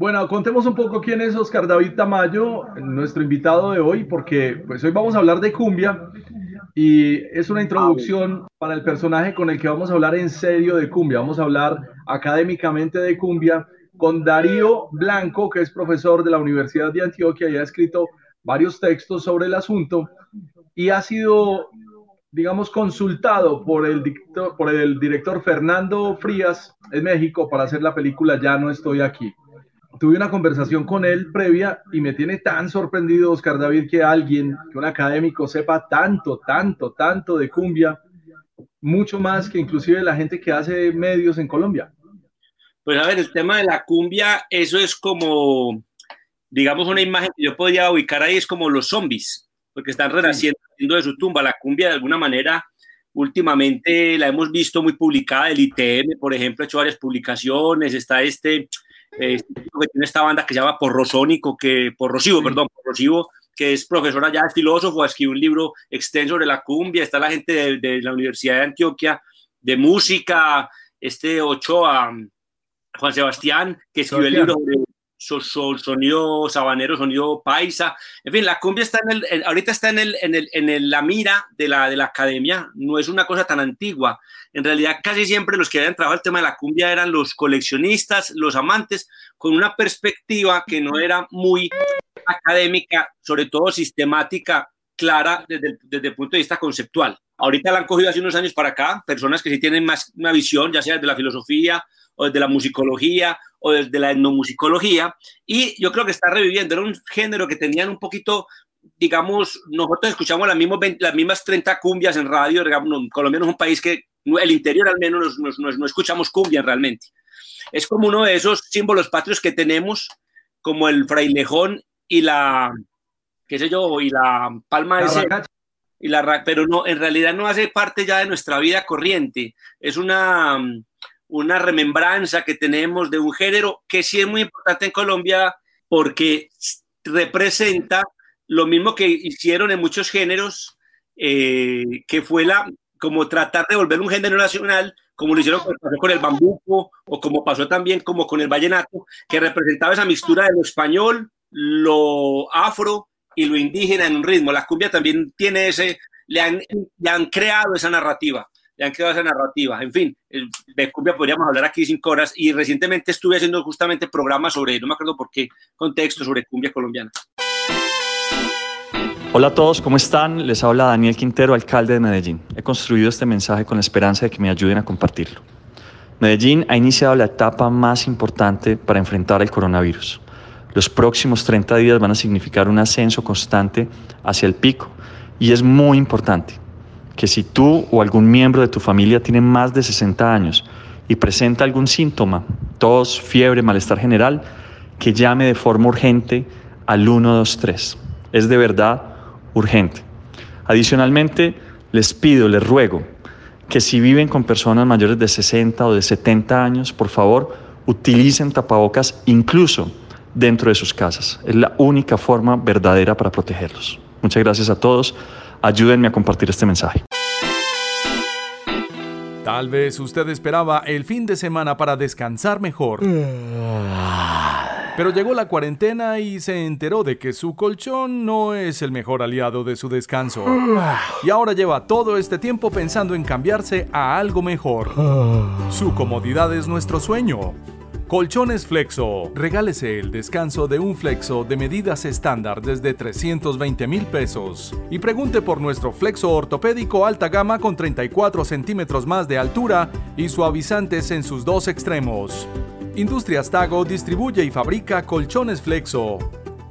Bueno, contemos un poco quién es Oscar David Tamayo, nuestro invitado de hoy, porque pues hoy vamos a hablar de cumbia y es una introducción para el personaje con el que vamos a hablar en serio de cumbia. Vamos a hablar académicamente de cumbia con Darío Blanco, que es profesor de la Universidad de Antioquia y ha escrito varios textos sobre el asunto y ha sido, digamos, consultado por el, dictor, por el director Fernando Frías en México para hacer la película Ya no estoy aquí tuve una conversación con él previa y me tiene tan sorprendido, Oscar David, que alguien, que un académico sepa tanto, tanto, tanto de cumbia, mucho más que inclusive la gente que hace medios en Colombia. Pues a ver, el tema de la cumbia, eso es como, digamos, una imagen que yo podría ubicar ahí, es como los zombies, porque están renaciendo de su tumba. La cumbia, de alguna manera, últimamente la hemos visto muy publicada, el ITM, por ejemplo, ha hecho varias publicaciones, está este eh, tiene esta banda que se llama Porrosónico, que, Porrosivo, perdón, Porrosivo, que es profesora ya, es filósofo, ha escrito un libro extenso sobre la cumbia, está la gente de, la Universidad de Antioquia de música, este Ochoa, Juan Sebastián, que escribió el libro sobre sonido sabanero, sonido paisa. En fin, la cumbia está en el, ahorita está en, el, en, el, en la mira de la, de la academia, no es una cosa tan antigua. En realidad, casi siempre los que habían trabajado el tema de la cumbia eran los coleccionistas, los amantes, con una perspectiva que no era muy académica, sobre todo sistemática, clara desde desde el punto de vista conceptual. Ahorita la han cogido hace unos años para acá, personas que sí tienen más una visión, ya sea desde la filosofía o desde la musicología o desde la etnomusicología, y yo creo que está reviviendo. Era un género que tenían un poquito, digamos, nosotros escuchamos las mismas, las mismas 30 cumbias en radio, digamos, Colombia no es un país que, el interior al menos, no escuchamos cumbia realmente. Es como uno de esos símbolos patrios que tenemos, como el frailejón y la, qué sé yo, y la palma de y la, pero no, en realidad no hace parte ya de nuestra vida corriente. Es una, una remembranza que tenemos de un género que sí es muy importante en Colombia porque representa lo mismo que hicieron en muchos géneros, eh, que fue la, como tratar de volver un género nacional, como lo hicieron con el bambuco, o como pasó también como con el vallenato, que representaba esa mixtura de lo español, lo afro y lo indígena en un ritmo. La cumbia también tiene ese, le han, le han creado esa narrativa le han creado esa narrativa. En fin, de cumbia podríamos hablar aquí cinco horas y recientemente estuve haciendo justamente programas sobre, no me acuerdo por qué contexto, sobre cumbia colombiana. Hola a todos, ¿cómo están? Les habla Daniel Quintero, alcalde de Medellín. He construido este mensaje con la esperanza de que me ayuden a compartirlo. Medellín ha iniciado la etapa más importante para enfrentar el coronavirus. Los próximos 30 días van a significar un ascenso constante hacia el pico y es muy importante que si tú o algún miembro de tu familia tiene más de 60 años y presenta algún síntoma, tos, fiebre, malestar general, que llame de forma urgente al 123. Es de verdad urgente. Adicionalmente, les pido, les ruego que si viven con personas mayores de 60 o de 70 años, por favor, utilicen tapabocas incluso dentro de sus casas. Es la única forma verdadera para protegerlos. Muchas gracias a todos. Ayúdenme a compartir este mensaje. Tal vez usted esperaba el fin de semana para descansar mejor. Pero llegó la cuarentena y se enteró de que su colchón no es el mejor aliado de su descanso. Y ahora lleva todo este tiempo pensando en cambiarse a algo mejor. Su comodidad es nuestro sueño. Colchones Flexo. Regálese el descanso de un Flexo de medidas estándar desde 320 mil pesos. Y pregunte por nuestro Flexo ortopédico alta gama con 34 centímetros más de altura y suavizantes en sus dos extremos. Industrias Tago distribuye y fabrica colchones Flexo.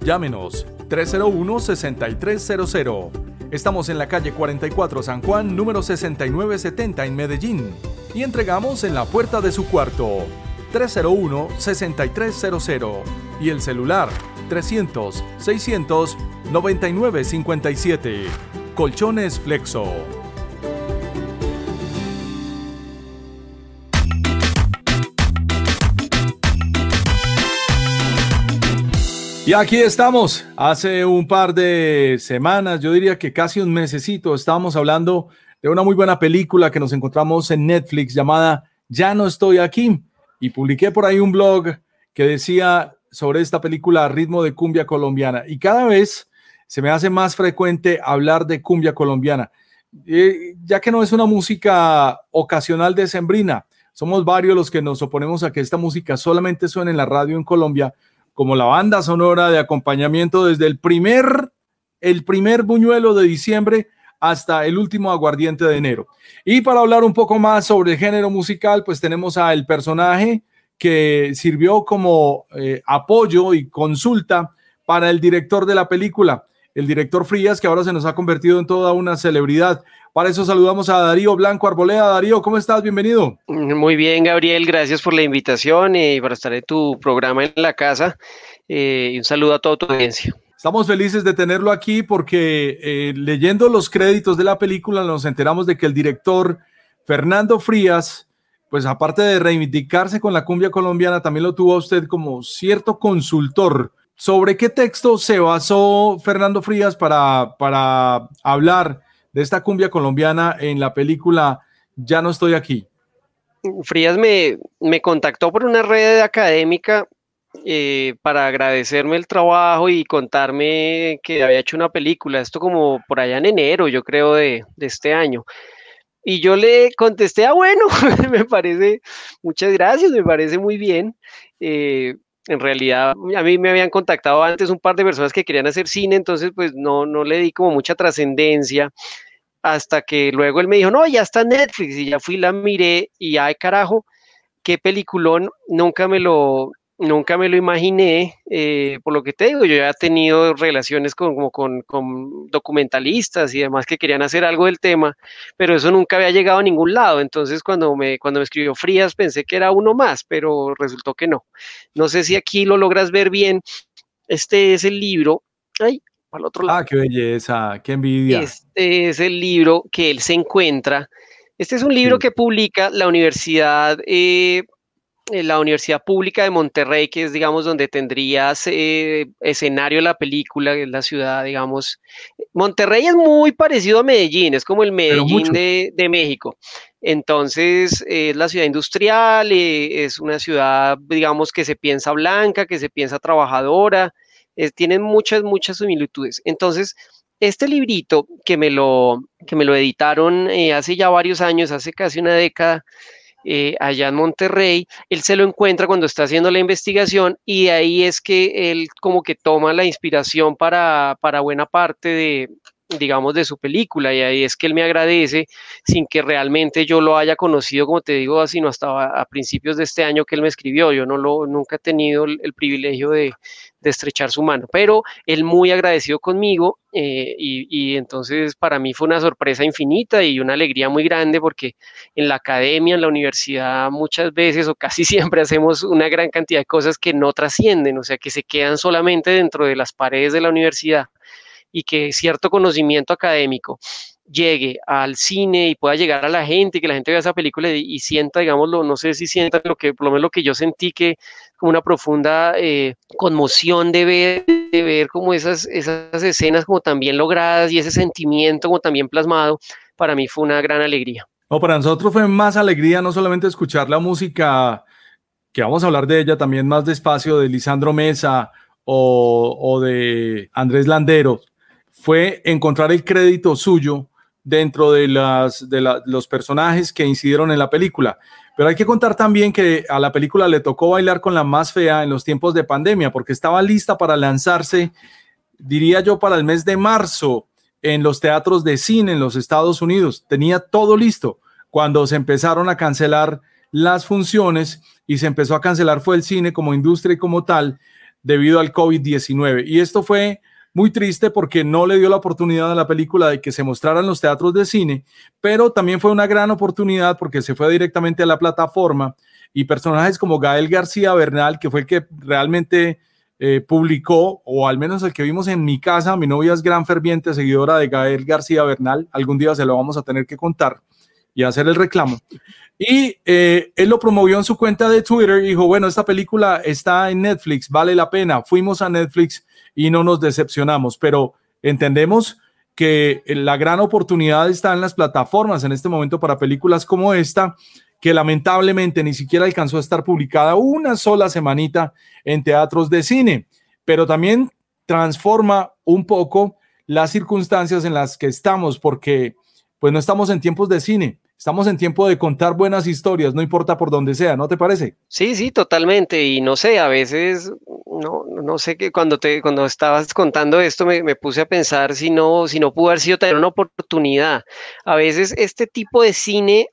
Llámenos 301-6300. Estamos en la calle 44 San Juan, número 6970 en Medellín. Y entregamos en la puerta de su cuarto. 301-6300 y el celular 300-600-9957. Colchones Flexo. Y aquí estamos. Hace un par de semanas, yo diría que casi un mesecito, estábamos hablando de una muy buena película que nos encontramos en Netflix llamada Ya no estoy aquí y publiqué por ahí un blog que decía sobre esta película Ritmo de Cumbia Colombiana y cada vez se me hace más frecuente hablar de cumbia colombiana, eh, ya que no es una música ocasional de sembrina. Somos varios los que nos oponemos a que esta música solamente suene en la radio en Colombia como la banda sonora de acompañamiento desde el primer, el primer buñuelo de diciembre hasta el último aguardiente de enero. Y para hablar un poco más sobre el género musical, pues tenemos a el personaje que sirvió como eh, apoyo y consulta para el director de la película, el director Frías, que ahora se nos ha convertido en toda una celebridad. Para eso saludamos a Darío Blanco Arboleda. Darío, ¿cómo estás? Bienvenido. Muy bien, Gabriel, gracias por la invitación y para estar en tu programa en la casa. Eh, y un saludo a toda tu audiencia. Estamos felices de tenerlo aquí porque eh, leyendo los créditos de la película nos enteramos de que el director Fernando Frías, pues aparte de reivindicarse con la cumbia colombiana, también lo tuvo a usted como cierto consultor ¿Sobre qué texto se basó Fernando Frías para, para hablar de esta cumbia colombiana en la película Ya no estoy aquí? Frías me, me contactó por una red académica eh, para agradecerme el trabajo y contarme que había hecho una película, esto como por allá en enero, yo creo, de, este año. Y yo le contesté, ah, bueno, me parece, muchas gracias, me parece muy bien. Eh, en realidad a mí me habían contactado antes un par de personas que querían hacer cine, entonces pues no, no le di como mucha trascendencia hasta que luego él me dijo, no, ya está Netflix y ya fui, la miré y ay carajo, qué peliculón, nunca me lo, nunca me lo imaginé, eh, por lo que te digo, yo ya he tenido relaciones con, como con, con, documentalistas y demás que querían hacer algo del tema, pero eso nunca había llegado a ningún lado. Entonces, cuando me, cuando me escribió Frías, pensé que era uno más, pero resultó que no. No sé si aquí lo logras ver bien. Este es el libro. Ay, para el otro lado. Ah, qué belleza, qué envidia. Este es el libro que él se encuentra. Este es un libro que publica la Universidad eh, la Universidad Pública de Monterrey, que es, digamos, donde tendrías eh, escenario la película, que es la ciudad, digamos. Monterrey es muy parecido a Medellín, es como el Medellín de, México. Entonces, es la ciudad industrial, eh, es una ciudad, digamos, que se piensa blanca, que se piensa trabajadora, tienen muchas, muchas similitudes. Entonces, este librito que me lo, que me lo editaron eh, hace ya varios años, hace casi una década, eh, allá en Monterrey, él se lo encuentra cuando está haciendo la investigación y ahí es que él como que toma la inspiración para, para buena parte de, digamos, de su película y ahí es que él me agradece sin que realmente yo lo haya conocido, como te digo, sino hasta a, principios de este año que él me escribió. Yo no lo, nunca he tenido el, privilegio de, estrechar su mano, pero él muy agradecido conmigo eh, y, y, entonces para mí fue una sorpresa infinita y una alegría muy grande porque en la academia, en la universidad, muchas veces o casi siempre hacemos una gran cantidad de cosas que no trascienden, o sea, que se quedan solamente dentro de las paredes de la universidad y que cierto conocimiento académico llegue al cine y pueda llegar a la gente, y que la gente vea esa película y, sienta, digámoslo, no sé si sienta lo que, por lo menos lo que yo sentí que como una profunda eh, conmoción de ver, de ver como esas, esas escenas como también logradas y ese sentimiento como también plasmado, para mí fue una gran alegría. No, para nosotros fue más alegría no solamente escuchar la música, que vamos a hablar de ella también más despacio, de Lisandro Mesa o, o de Andrés Landero, fue encontrar el crédito suyo dentro de, los personajes que incidieron en la película. Pero hay que contar también que a la película le tocó bailar con la más fea en los tiempos de pandemia, porque estaba lista para lanzarse, diría yo, para el mes de marzo en los teatros de cine en los Estados Unidos. Tenía todo listo cuando se empezaron a cancelar las funciones y se empezó a cancelar fue el cine como industria y como tal debido al COVID-19. Y esto fue muy triste porque no le dio la oportunidad a la película de que se mostrara en los teatros de cine, pero también fue una gran oportunidad porque se fue directamente a la plataforma y personajes como Gael García Bernal, que fue el que realmente eh, publicó, o al menos el que vimos en mi casa, mi novia es gran ferviente seguidora de Gael García Bernal, algún día se lo vamos a tener que contar y hacer el reclamo. Y eh, él lo promovió en su cuenta de Twitter y dijo, bueno, esta película está en Netflix, vale la pena. Fuimos a Netflix y no nos decepcionamos, pero entendemos que la gran oportunidad está en las plataformas en este momento para películas como esta, que lamentablemente ni siquiera alcanzó a estar publicada una sola semanita en teatros de cine, pero también transforma un poco las circunstancias en las que estamos, porque pues no estamos en tiempos de cine, estamos en tiempo de contar buenas historias, no importa por dónde sea, ¿no te parece? Sí, sí, totalmente. Y no sé, a veces, no, no sé que cuando te, cuando estabas contando esto, me, me, puse a pensar si no, si no pudo haber sido tener una oportunidad. A veces este tipo de cine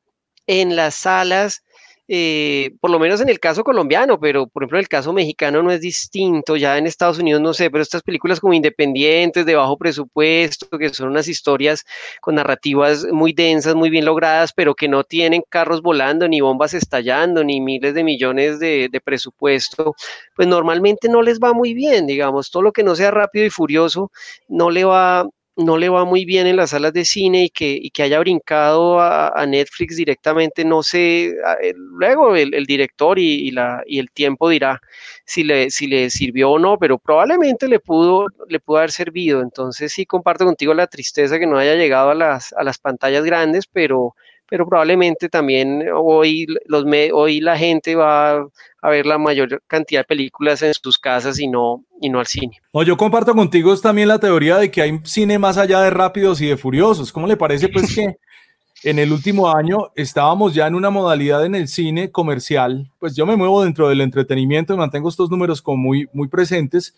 en las salas eh, por lo menos en el caso colombiano, pero por ejemplo en el caso mexicano no es distinto, ya en Estados Unidos no sé, pero estas películas como independientes, de bajo presupuesto, que son unas historias con narrativas muy densas, muy bien logradas, pero que no tienen carros volando, ni bombas estallando, ni miles de millones de, de presupuesto, pues normalmente no les va muy bien, digamos, todo lo que no sea rápido y furioso no le va no le va muy bien en las salas de cine y que, y que haya brincado a, Netflix directamente, no sé, luego el, el director y, y, la, y el tiempo dirá si le, si le sirvió o no, pero probablemente le pudo, le pudo haber servido. Entonces sí comparto contigo la tristeza que no haya llegado a las, a las pantallas grandes, pero, pero probablemente también hoy, los, hoy la gente va a ver la mayor cantidad de películas en sus casas y no, y no al cine. No, yo comparto contigo también la teoría de que hay cine más allá de rápidos y de furiosos. ¿Cómo le parece pues que en el último año estábamos ya en una modalidad en el cine comercial? Pues yo me muevo dentro del entretenimiento y mantengo estos números como muy, muy presentes,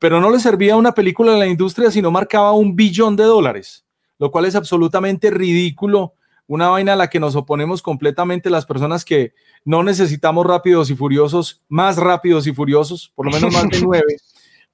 pero no le servía una película a la industria si no marcaba un billón de dólares, lo cual es absolutamente ridículo una vaina a la que nos oponemos completamente las personas que no necesitamos rápidos y furiosos, más rápidos y furiosos, por lo menos más de nueve,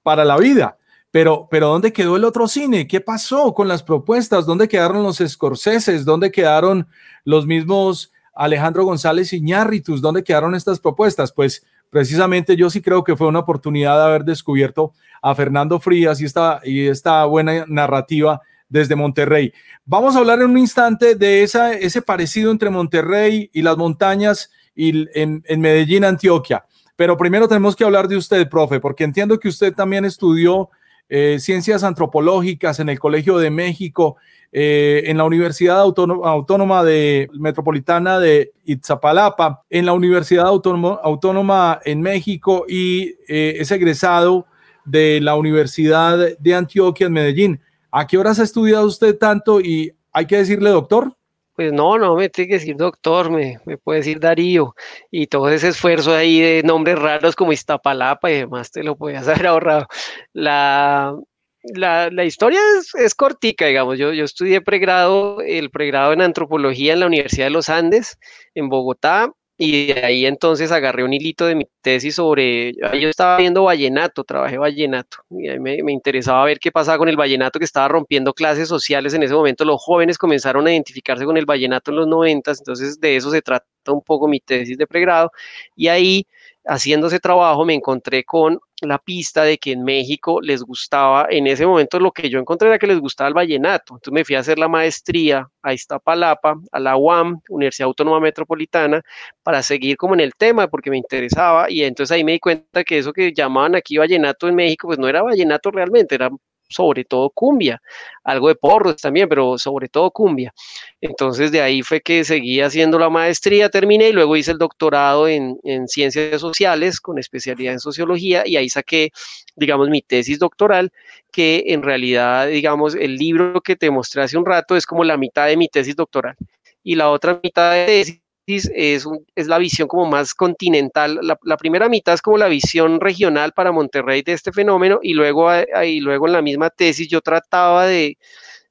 para la vida. Pero, pero ¿dónde quedó el otro cine? ¿Qué pasó con las propuestas? ¿Dónde quedaron los Scorseses? ¿Dónde quedaron los mismos Alejandro González Iñárritus? ¿Dónde quedaron estas propuestas? Pues precisamente yo sí creo que fue una oportunidad de haber descubierto a Fernando Frías y esta, y esta buena narrativa desde Monterrey. Vamos a hablar en un instante de esa, ese parecido entre Monterrey y las montañas y en, Medellín, Antioquia. Pero primero tenemos que hablar de usted, profe, porque entiendo que usted también estudió eh, ciencias antropológicas en el Colegio de México, eh, en la Universidad Autónoma, Autónoma de Metropolitana de Itzapalapa, en la Universidad Autónoma, Autónoma en México y eh, es egresado de la Universidad de Antioquia en Medellín. ¿A qué horas ha estudiado usted tanto y hay que decirle doctor? Pues no, no me tiene que decir doctor, me, me puede decir Darío. Y todo ese esfuerzo ahí de nombres raros como Iztapalapa y demás te lo podías haber ahorrado. La, la, la historia es, es, cortica, digamos. Yo, yo estudié pregrado, el pregrado en antropología en la Universidad de los Andes, en Bogotá, y de ahí entonces agarré un hilito de mi tesis sobre, yo estaba viendo vallenato, trabajé vallenato, y a mí me, me, interesaba ver qué pasaba con el vallenato que estaba rompiendo clases sociales en ese momento, los jóvenes comenzaron a identificarse con el vallenato en los noventas, entonces de eso se trata un poco mi tesis de pregrado, y ahí haciendo ese trabajo me encontré con la pista de que en México les gustaba, en ese momento lo que yo encontré era que les gustaba el vallenato. Entonces me fui a hacer la maestría a Iztapalapa, a la UAM, Universidad Autónoma Metropolitana, para seguir como en el tema, porque me interesaba. Y entonces ahí me di cuenta que eso que llamaban aquí vallenato en México, pues no era vallenato realmente, era sobre todo cumbia, algo de porros también, pero sobre todo cumbia. Entonces de ahí fue que seguí haciendo la maestría, terminé y luego hice el doctorado en, en, ciencias sociales con especialidad en sociología y ahí saqué, digamos, mi tesis doctoral, que en realidad, digamos, el libro que te mostré hace un rato es como la mitad de mi tesis doctoral y la otra mitad de tesis es, un, es, la visión como más continental. La, la, primera mitad es como la visión regional para Monterrey de este fenómeno y luego, y luego en la misma tesis yo trataba de,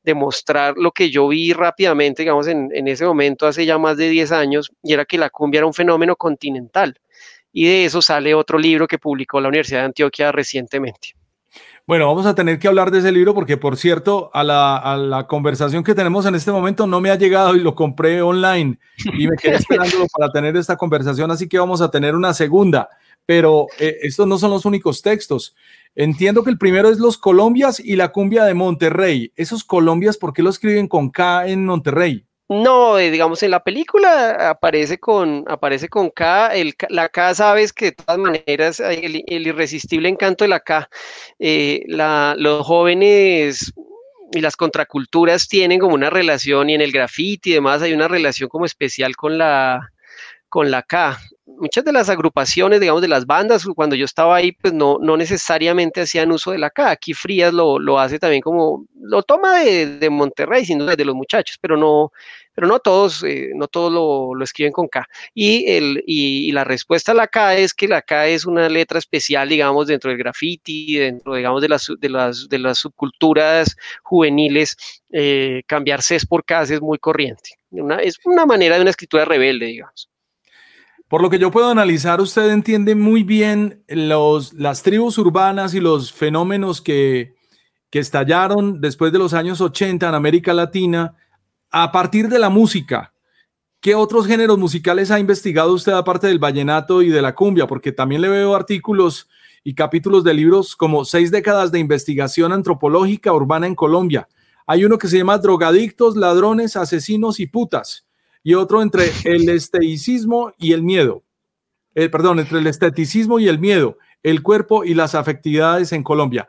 de mostrar lo que yo vi rápidamente, digamos, en, en, ese momento, hace ya más de 10 años, y era que la cumbia era un fenómeno continental. Y de eso sale otro libro que publicó la Universidad de Antioquia recientemente. Bueno, vamos a tener que hablar de ese libro porque, por cierto, a la, a la, conversación que tenemos en este momento no me ha llegado y lo compré online y me quedé esperándolo para tener esta conversación, así que vamos a tener una segunda. Pero eh, estos no son los únicos textos. Entiendo que el primero es Los Colombias y la cumbia de Monterrey. Esos Colombias, ¿por qué lo escriben con K en Monterrey? No, eh, digamos, en la película aparece con, aparece con K, la K sabes que de todas maneras el, el irresistible encanto de la K, eh, los jóvenes y las contraculturas tienen como una relación y en el graffiti y demás hay una relación como especial con la, con la K. Muchas de las agrupaciones, digamos, de las bandas, cuando yo estaba ahí, pues no, no necesariamente hacían uso de la K. Aquí Frías lo, lo hace también como, lo toma de, de Monterrey, sin duda, de los muchachos, pero no, pero no todos, eh, no todos lo, lo, escriben con K. Y, el, y, la respuesta a la K es que la K es una letra especial, digamos, dentro del graffiti, dentro, digamos, de las, de las, de las subculturas juveniles. Eh, cambiar Cs por K es muy corriente. Es una manera de una escritura rebelde, digamos. Por lo que yo puedo analizar, usted entiende muy bien los, las tribus urbanas y los fenómenos que, que estallaron después de los años 80 en América Latina a partir de la música. ¿Qué otros géneros musicales ha investigado usted aparte del vallenato y de la cumbia? Porque también le veo artículos y capítulos de libros como Seis décadas de investigación antropológica urbana en Colombia. Hay uno que se llama Drogadictos, Ladrones, Asesinos y Putas y otro entre el esteticismo y el miedo. Eh, perdón, entre el esteticismo y el miedo, el cuerpo y las afectividades en Colombia.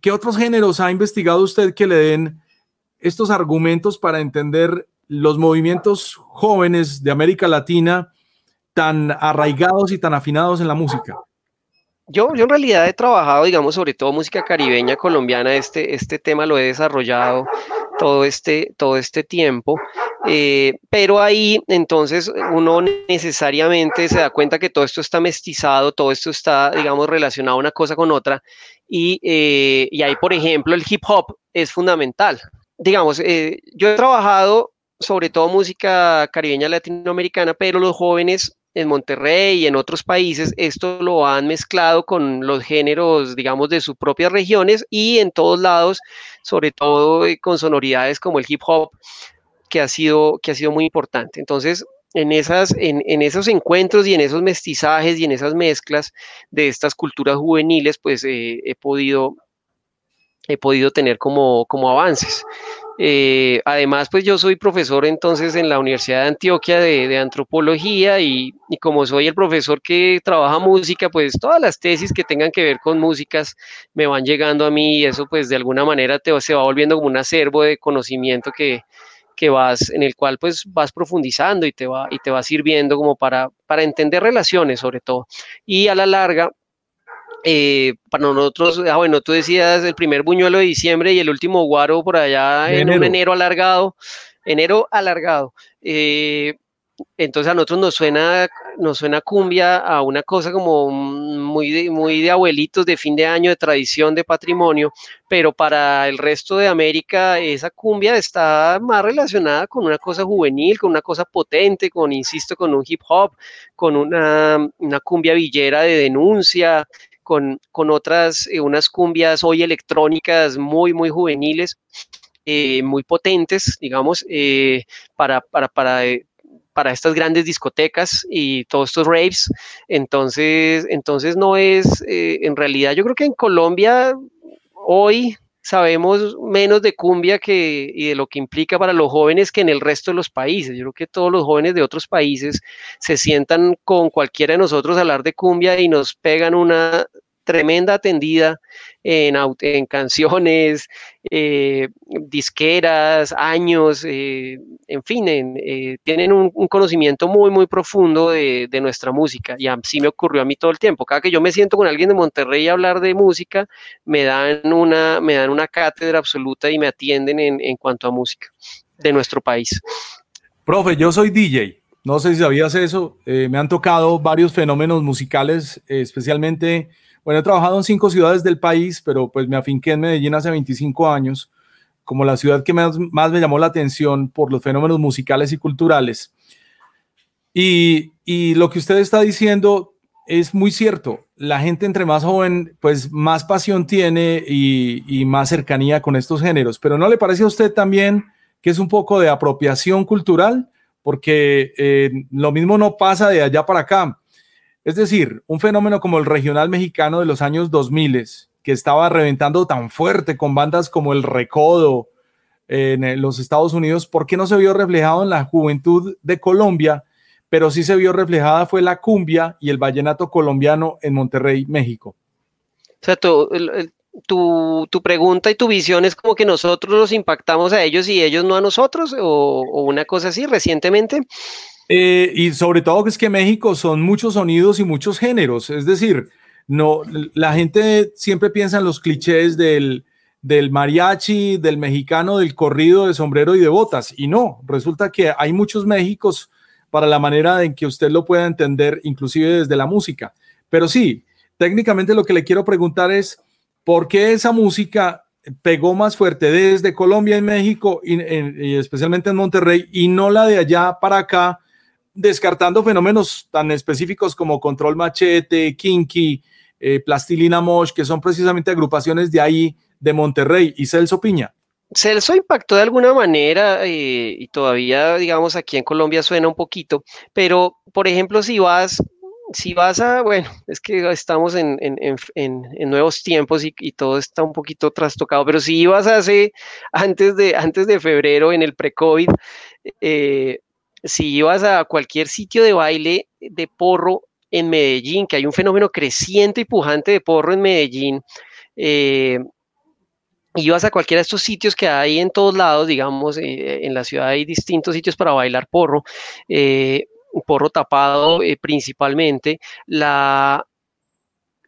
¿Qué otros géneros ha investigado usted que le den estos argumentos para entender los movimientos jóvenes de América Latina tan arraigados y tan afinados en la música? Yo, yo en realidad he trabajado, digamos, sobre todo música caribeña colombiana, este, este tema lo he desarrollado todo este, todo este tiempo. Eh, pero ahí entonces uno necesariamente se da cuenta que todo esto está mestizado, todo esto está, digamos, relacionado una cosa con otra. Y, eh, y ahí, por ejemplo, el hip hop es fundamental. Digamos, eh, yo he trabajado sobre todo música caribeña latinoamericana, pero los jóvenes en Monterrey y en otros países, esto lo han mezclado con los géneros, digamos, de sus propias regiones y en todos lados, sobre todo eh, con sonoridades como el hip hop, que ha sido, que ha sido muy importante. Entonces, en, esas, en, en, esos encuentros y en esos mestizajes y en esas mezclas de estas culturas juveniles, pues eh, he, podido, he podido tener como, como avances. Eh, además, pues yo soy profesor entonces en la Universidad de Antioquia de, antropología y, y, como soy el profesor que trabaja música, pues todas las tesis que tengan que ver con músicas me van llegando a mí y eso pues de alguna manera te, se va volviendo como un acervo de conocimiento que, que vas, en el cual pues vas profundizando y te va, y te va sirviendo como para, para entender relaciones sobre todo. Y a la larga, eh, para nosotros, ah, bueno, tú decías el primer buñuelo de diciembre y el último guaro por allá en enero. un enero alargado, enero alargado. Eh, entonces a nosotros nos suena, nos suena cumbia a una cosa como muy de, muy de abuelitos de fin de año, de tradición, de patrimonio, pero para el resto de América esa cumbia está más relacionada con una cosa juvenil, con una cosa potente, con, insisto, con un hip hop, con una, una cumbia villera de denuncia, con, con otras, eh, unas cumbias hoy electrónicas muy, muy juveniles, eh, muy potentes, digamos, eh, para, para, para, para, estas grandes discotecas y todos estos raves. Entonces, entonces no es, en realidad yo creo que en Colombia hoy sabemos menos de cumbia que, y de lo que implica para los jóvenes que en el resto de los países. Yo creo que todos los jóvenes de otros países se sientan con cualquiera de nosotros a hablar de cumbia y nos pegan una tremenda atendida en, en canciones, eh, disqueras, años, eh, en fin, eh, tienen un, un, conocimiento muy, muy profundo de, de, nuestra música. Y así me ocurrió a mí todo el tiempo. Cada que yo me siento con alguien de Monterrey a hablar de música, me dan una, me dan una cátedra absoluta y me atienden en, en cuanto a música de nuestro país. Profe, yo soy DJ. No sé si sabías eso. me han tocado varios fenómenos musicales, especialmente bueno, he trabajado en cinco ciudades del país, pero pues me afinqué en Medellín hace 25 años, como la ciudad que más, me llamó la atención por los fenómenos musicales y culturales. Y, lo que usted está diciendo es muy cierto. La gente entre más joven, pues más pasión tiene y, y, más cercanía con estos géneros. Pero ¿no le parece a usted también que es un poco de apropiación cultural? Porque eh, lo mismo no pasa de allá para acá. Es decir, un fenómeno como el regional mexicano de los años 2000, que estaba reventando tan fuerte con bandas como el Recodo en los Estados Unidos, ¿por qué no se vio reflejado en la juventud de Colombia? Pero sí se vio reflejada fue la cumbia y el vallenato colombiano en Monterrey, México. O sea, tu, tu, pregunta y tu visión es como que nosotros los impactamos a ellos y ellos no a nosotros, o una cosa así recientemente. Eh, y sobre todo que es que México son muchos sonidos y muchos géneros, es decir, no, la gente siempre piensa en los clichés del, del mariachi, del mexicano, del corrido de sombrero y de botas, y no, resulta que hay muchos Méxicos para la manera en que usted lo pueda entender, inclusive desde la música. Pero sí, técnicamente lo que le quiero preguntar es, ¿por qué esa música pegó más fuerte desde Colombia y México, y, especialmente en Monterrey, y no la de allá para acá, descartando fenómenos tan específicos como Control Machete, Kinky, eh, Plastilina Mosh, que son precisamente agrupaciones de ahí, de Monterrey, y Celso Piña. Celso impactó de alguna manera eh, y todavía, digamos, aquí en Colombia suena un poquito, pero por ejemplo, si vas si vas a, bueno, es que estamos en, nuevos tiempos y, todo está un poquito trastocado, pero si ibas hace, antes de, antes de febrero, en el pre-COVID, eh, si ibas a cualquier sitio de baile de porro en Medellín, que hay un fenómeno creciente y pujante de porro en Medellín, eh, ibas a cualquiera de estos sitios que hay en todos lados, digamos, eh, en la ciudad hay distintos sitios para bailar porro, porro tapado eh, principalmente, la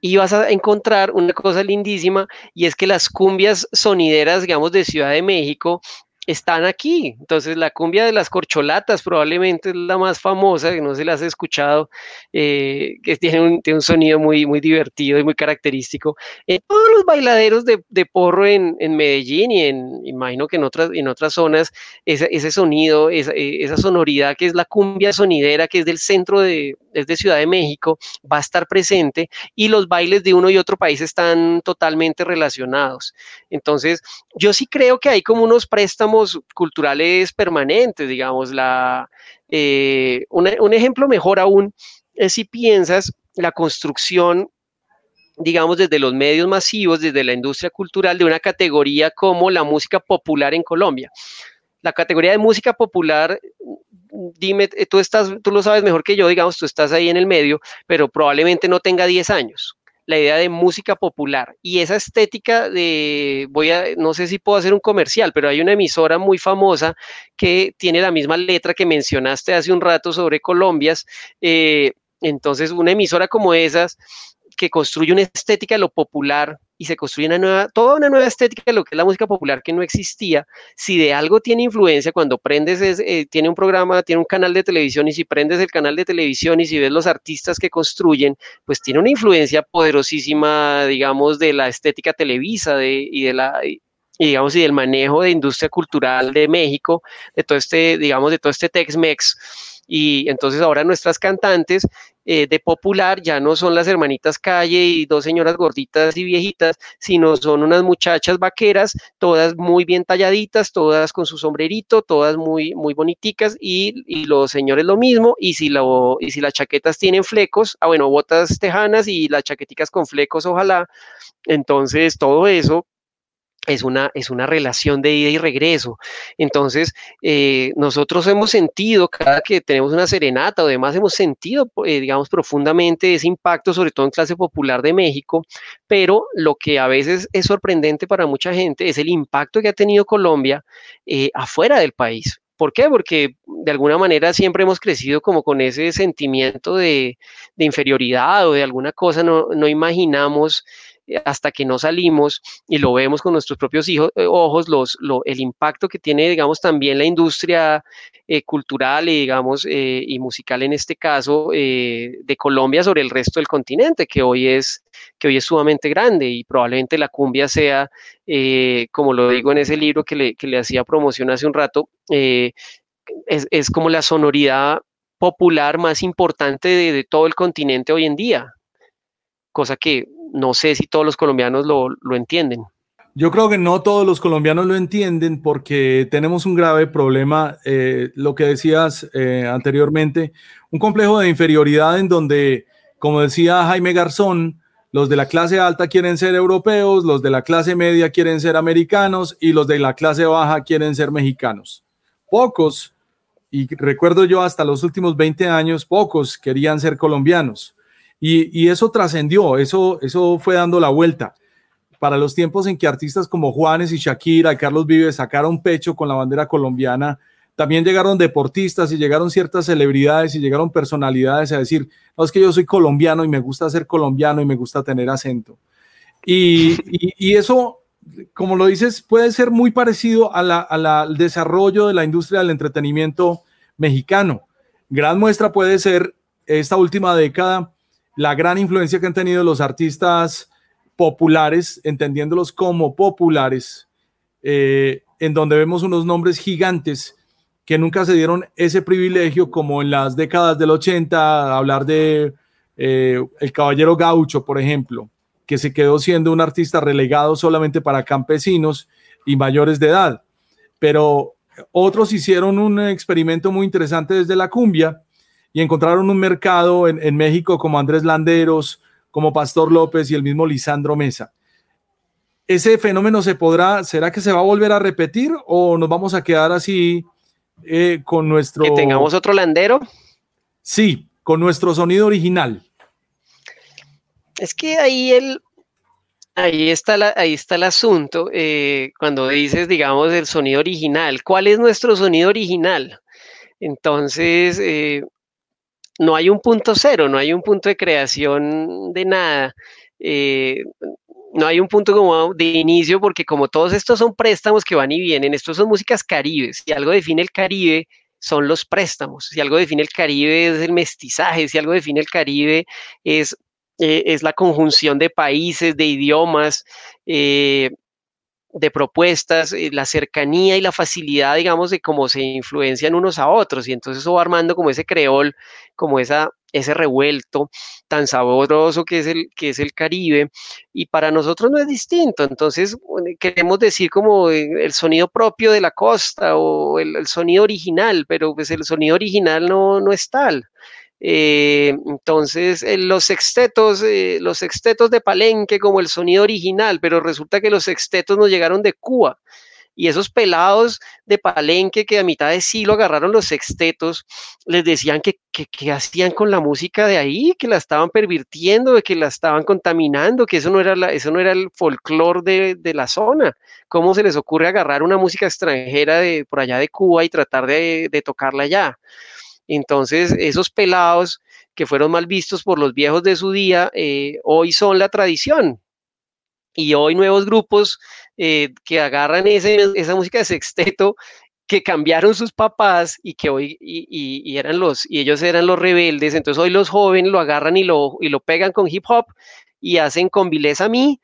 ibas a encontrar una cosa lindísima y es que las cumbias sonideras, digamos, de Ciudad de México están aquí. Entonces, la cumbia de las corcholatas probablemente es la más famosa, que no se la has escuchado, eh, que tiene un, tiene un, sonido muy, muy divertido y muy característico. En todos los bailaderos de, de porro en, en, Medellín y en, imagino que en otras, en otras zonas, ese, ese sonido, esa, esa, sonoridad que es la cumbia sonidera, que es del centro de, es de Ciudad de México, va a estar presente y los bailes de uno y otro país están totalmente relacionados. Entonces, yo sí creo que hay como unos préstamos culturales permanentes, digamos, la, eh, un ejemplo mejor aún es si piensas la construcción digamos, desde los medios masivos, desde la industria cultural, de una categoría como la música popular en Colombia. La categoría de música popular dime, eh, tú estás, tú lo sabes mejor que yo, digamos, tú estás ahí en el medio, pero probablemente no tenga 10 años. La idea de música popular y esa estética de, voy a, no sé si puedo hacer un comercial, pero hay una emisora muy famosa que tiene la misma letra que mencionaste hace un rato sobre Colombias. Eh, entonces, una emisora como esas que construye una estética de lo popular, y se construye una nueva, toda una nueva estética de lo que es la música popular que no existía. Si de algo tiene influencia, cuando prendes, eh, tiene un programa, tiene un canal de televisión y si prendes el canal de televisión y si ves los artistas que construyen, pues tiene una influencia poderosísima, digamos, de la estética televisa de, y de la... digamos, y del manejo de industria cultural de México, de todo este, digamos, de todo este Tex-Mex. Y entonces ahora nuestras cantantes eh, de popular ya no son las hermanitas calle y dos señoras gorditas y viejitas, sino son unas muchachas vaqueras, todas muy bien talladitas, todas con su sombrerito, todas muy, muy boniticas y, y los señores lo mismo. Y si, lo, y si las chaquetas tienen flecos, ah, bueno, botas tejanas y las chaqueticas con flecos, ojalá. Entonces, todo eso es una, es una relación de ida y regreso. Entonces, eh, nosotros hemos sentido, cada que tenemos una serenata o demás, hemos sentido, eh, digamos, profundamente ese impacto, sobre todo en clase popular de México, pero lo que a veces es sorprendente para mucha gente es el impacto que ha tenido Colombia eh, afuera del país. ¿Por qué? Porque de alguna manera siempre hemos crecido como con ese sentimiento de, de inferioridad o de alguna cosa, no, no imaginamos hasta que no salimos y lo vemos con nuestros propios hijos, eh, ojos, los, el impacto que tiene, digamos, también la industria eh, cultural y, digamos, eh, y musical en este caso de Colombia sobre el resto del continente, que hoy es, que hoy es sumamente grande y probablemente la cumbia sea, como lo digo en ese libro que le, que le hacía promoción hace un rato, es, es, como la sonoridad popular más importante de, de todo el continente hoy en día, cosa que no sé si todos los colombianos lo, entienden. Yo creo que no todos los colombianos lo entienden porque tenemos un grave problema, eh, lo que decías eh, anteriormente, un complejo de inferioridad en donde, como decía Jaime Garzón, los de la clase alta quieren ser europeos, los de la clase media quieren ser americanos y los de la clase baja quieren ser mexicanos. Pocos, y recuerdo yo hasta los últimos 20 años, pocos querían ser colombianos. Y, eso trascendió, eso, eso fue dando la vuelta. Para los tiempos en que artistas como Juanes y Shakira y Carlos Vives sacaron pecho con la bandera colombiana, también llegaron deportistas y llegaron ciertas celebridades y llegaron personalidades a decir, no, es que yo soy colombiano y me gusta ser colombiano y me gusta tener acento. Y, eso, como lo dices, puede ser muy parecido al desarrollo de la industria del entretenimiento mexicano. Gran muestra puede ser esta última década, la gran influencia que han tenido los artistas populares, entendiéndolos como populares, eh, en donde vemos unos nombres gigantes que nunca se dieron ese privilegio como en las décadas del 80, hablar de eh, El Caballero Gaucho, por ejemplo, que se quedó siendo un artista relegado solamente para campesinos y mayores de edad. Pero otros hicieron un experimento muy interesante desde la cumbia y encontraron un mercado en, en México como Andrés Landeros, como Pastor López y el mismo Lisandro Mesa ese fenómeno se podrá, ¿será que se va a volver a repetir o nos vamos a quedar así eh, con nuestro... Que tengamos otro landero. Sí, con nuestro sonido original. Es que ahí el, ahí está, la, ahí está el asunto. Eh, cuando dices, digamos, el sonido original, ¿cuál es nuestro sonido original? Entonces, eh, no hay un punto cero, no hay un punto de creación de nada no hay un punto como de inicio porque como todos estos son préstamos que van y vienen, estos son músicas caribes, si algo define el Caribe son los préstamos, si algo define el Caribe es el mestizaje, si algo define el Caribe es, eh, es la conjunción de países, de idiomas, eh, de propuestas, eh, la cercanía y la facilidad, digamos, de cómo se influencian unos a otros. Y entonces eso va armando como ese creol, como esa, ese revuelto tan sabroso que es, el, que es el Caribe. Y para nosotros no es distinto. Entonces queremos decir como eh, el sonido propio de la costa o el, el sonido original, pero pues el sonido original no, no es tal. Eh, entonces, eh, los sextetos, eh, los sextetos de Palenque como el sonido original, pero resulta que los sextetos nos llegaron de Cuba. Y esos pelados de Palenque que a mitad de siglo agarraron los sextetos, les decían que, que, hacían con la música de ahí, que la estaban pervirtiendo, que la estaban contaminando, que eso no era, la, eso no era el folclore de, de, la zona. ¿Cómo se les ocurre agarrar una música extranjera de por allá de Cuba y tratar de, de tocarla allá? Entonces, esos pelados que fueron mal vistos por los viejos de su día, eh, hoy son la tradición. Y hoy nuevos grupos eh, que agarran esa música de sexteto que cambiaron sus papás y que hoy y, eran los y ellos eran los rebeldes entonces hoy los jóvenes lo agarran y lo, y lo pegan con hip hop y hacen con Vilés a mí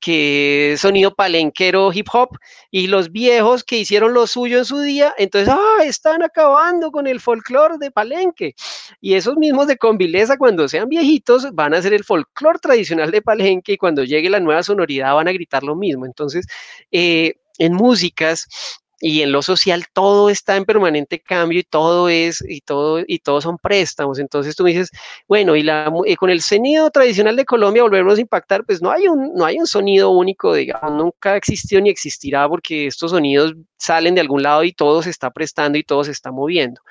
que sonido palenquero hip hop, y los viejos que hicieron lo suyo en su día, entonces, ah, están acabando con el folclore de Palenque. Y esos mismos de Convileza, cuando sean viejitos, van a hacer el folclore tradicional de Palenque y cuando llegue la nueva sonoridad van a gritar lo mismo. Entonces, eh, en músicas y en lo social todo está en permanente cambio y todo es y todo y todos son préstamos. Entonces tú me dices, bueno, y, con el sonido tradicional de Colombia volvemos a impactar, pues no hay un no hay un sonido único, digamos, nunca existió ni existirá porque estos sonidos salen de algún lado y todo se está prestando y todo se está moviendo.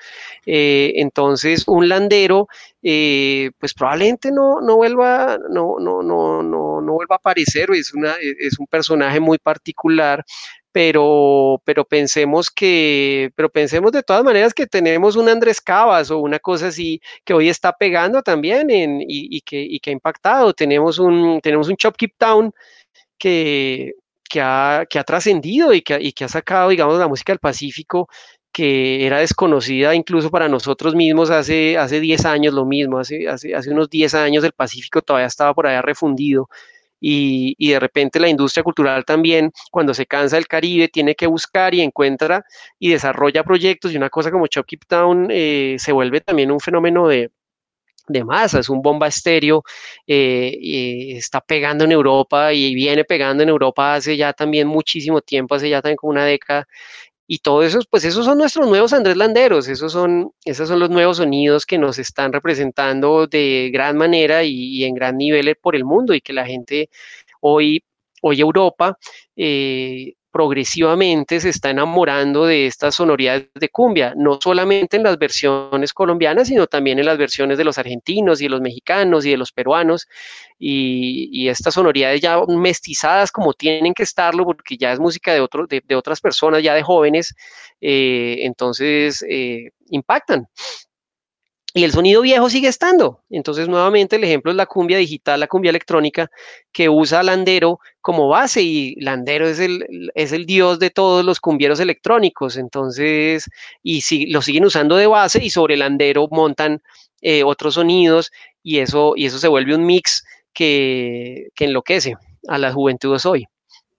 Eh, entonces un landero eh, pues probablemente no, no vuelva no, no, no, no, no vuelva a aparecer, es, una, es un personaje muy particular, pero, pero pensemos que, pero pensemos de todas maneras que tenemos un Andrés Cavas o una cosa así que hoy está pegando también en, y, que, y, que, ha impactado. Tenemos un, tenemos un Chop Keep Town que, que ha, que ha trascendido y que, y que ha sacado, digamos, la música del Pacífico que era desconocida incluso para nosotros mismos hace, hace 10 años lo mismo, hace, hace, hace unos 10 años el Pacífico todavía estaba por allá refundido y, de repente la industria cultural también, cuando se cansa del Caribe, tiene que buscar y encuentra y desarrolla proyectos y una cosa como Chop Town eh, se vuelve también un fenómeno de, de masa, es un bomba estéreo, eh, y está pegando en Europa y viene pegando en Europa hace ya también muchísimo tiempo, hace ya también como una década, y todo eso, pues esos son nuestros nuevos Andrés Landeros, esos son, esos son los nuevos sonidos que nos están representando de gran manera y, en gran nivel por el mundo y que la gente hoy, hoy Europa, eh, progresivamente se está enamorando de estas sonoridades de cumbia, no solamente en las versiones colombianas, sino también en las versiones de los argentinos y de los mexicanos y de los peruanos, y, estas sonoridades ya mestizadas como tienen que estarlo, porque ya es música de, otro, de, otras personas, ya de jóvenes, eh, entonces eh, impactan. Y el sonido viejo sigue estando. Entonces, nuevamente, el ejemplo es la cumbia digital, la cumbia electrónica, que usa Landero como base y Landero es el, es el dios de todos los cumbieros electrónicos. Entonces, y si, lo siguen usando de base y sobre Landero montan eh, otros sonidos y eso, y eso se vuelve un mix que, que enloquece a la juventud de hoy.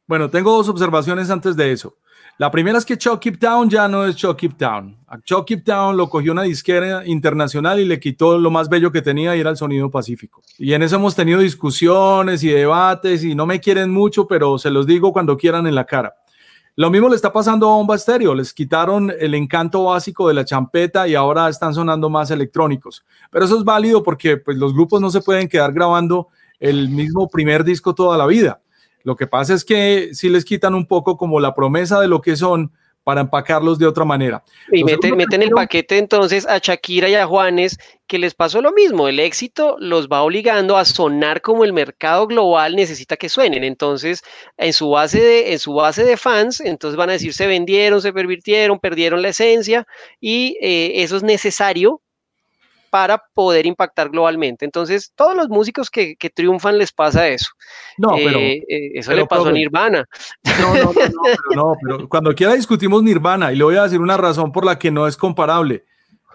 Bueno, tengo dos observaciones antes de eso. La primera es que Chuck Keep Town ya no es Chuck Keep Town. A Chuck Keep Town lo cogió una disquera internacional y le quitó lo más bello que tenía y era el sonido pacífico. Y en eso hemos tenido discusiones y debates y no me quieren mucho, pero se los digo cuando quieran en la cara. Lo mismo le está pasando a Bomba Stereo. Les quitaron el encanto básico de la champeta y ahora están sonando más electrónicos. Pero eso es válido porque pues, los grupos no se pueden quedar grabando el mismo primer disco toda la vida. Lo que pasa es que si les quitan un poco como la promesa de lo que son para empacarlos de otra manera. Y meten, meten el paquete entonces a Shakira y a Juanes, que les pasó lo mismo. El éxito los va obligando a sonar como el mercado global necesita que suenen. Entonces, en su base de, en su base de fans, entonces van a decir se vendieron, se pervirtieron, perdieron la esencia, y eh, eso es necesario para poder impactar globalmente. Entonces, todos los músicos que, triunfan les pasa eso. No, pero, eh, eh, eso le pasó a Nirvana. No, no, no, no, pero, cuando quiera discutimos Nirvana y le voy a decir una razón por la que no es comparable.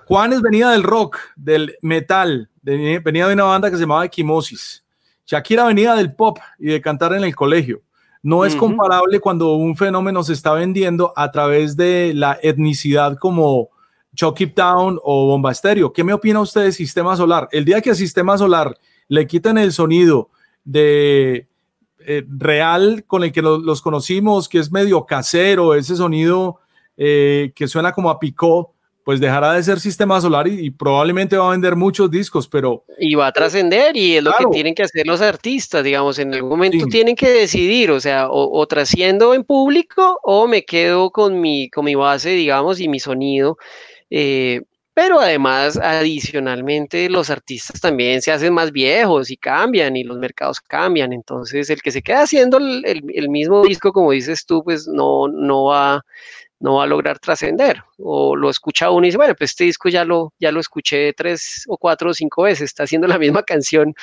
Juanes venía del rock, del metal, venía de una banda que se llamaba Equimosis. Shakira venía del pop y de cantar en el colegio. No es comparable cuando un fenómeno se está vendiendo a través de la etnicidad como Chucky Town o Bomba Estéreo. ¿Qué me opina usted de Sistema Solar? El día que a Sistema Solar le quiten el sonido de eh, real con el que los conocimos, que es medio casero, ese sonido eh, que suena como a picó, pues dejará de ser Sistema Solar y, probablemente va a vender muchos discos, pero... Y va a trascender y es lo que tienen que hacer los artistas, digamos, en algún momento tienen que decidir, o sea, o, trasciendo en público o me quedo con mi, con mi base, digamos, y mi sonido. Eh, pero además, adicionalmente, los artistas también se hacen más viejos y cambian y los mercados cambian. Entonces, el que se queda haciendo el, mismo disco, como dices tú, pues no, no, va, no va a lograr trascender. O lo escucha uno y dice, bueno, pues este disco ya lo, ya lo escuché tres o cuatro o cinco veces, está haciendo la misma canción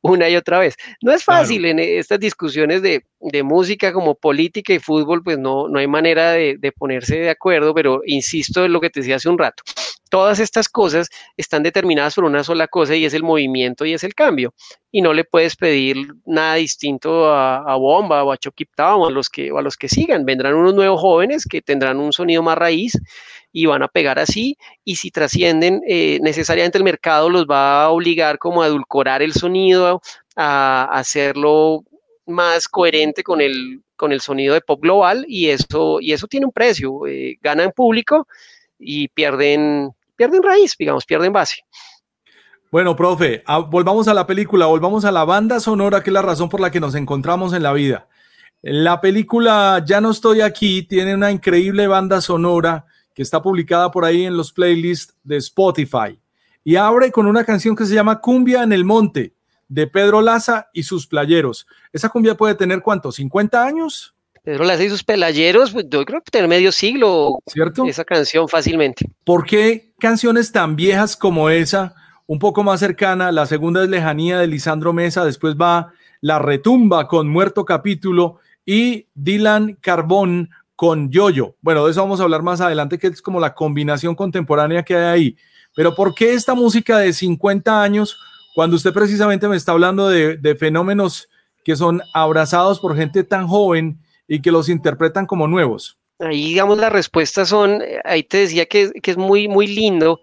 una y otra vez. No es fácil en estas discusiones de, música como política y fútbol, pues no, no hay manera de, de, ponerse de acuerdo, pero insisto en lo que te decía hace un rato. Todas estas cosas están determinadas por una sola cosa y es el movimiento y es el cambio. Y no le puedes pedir nada distinto a, Bomba o a Town o a los que, o a los que sigan. Vendrán unos nuevos jóvenes que tendrán un sonido más raíz y van a pegar así. Y si trascienden, eh, necesariamente el mercado los va a obligar como a edulcorar el sonido, a, hacerlo más coherente con el, con el sonido de pop global y eso, y eso tiene un precio. Eh, ganan público y pierden, pierden raíz, digamos, pierden base. Bueno, profe, volvamos a la película, volvamos a la banda sonora, que es la razón por la que nos encontramos en la vida. La película Ya no estoy aquí tiene una increíble banda sonora que está publicada por ahí en los playlists de Spotify. Y abre con una canción que se llama Cumbia en el Monte, de Pedro Laza y sus playeros. ¿Esa cumbia puede tener cuánto? ¿50 años? Pedro Laza y sus playeros, pues, yo creo que tiene medio siglo. ¿Cierto? Esa canción fácilmente. ¿Por qué canciones tan viejas como esa, un poco más cercana? La segunda es Lejanía de Lisandro Mesa, después va La Retumba con Muerto Capítulo y Dylan Carbón con Yoyo. Bueno, de eso vamos a hablar más adelante, que es como la combinación contemporánea que hay ahí. Pero ¿por qué esta música de 50 años cuando usted precisamente me está hablando de, fenómenos que son abrazados por gente tan joven y que los interpretan como nuevos? Ahí, digamos, las respuestas son, ahí te decía que, que es muy, muy lindo,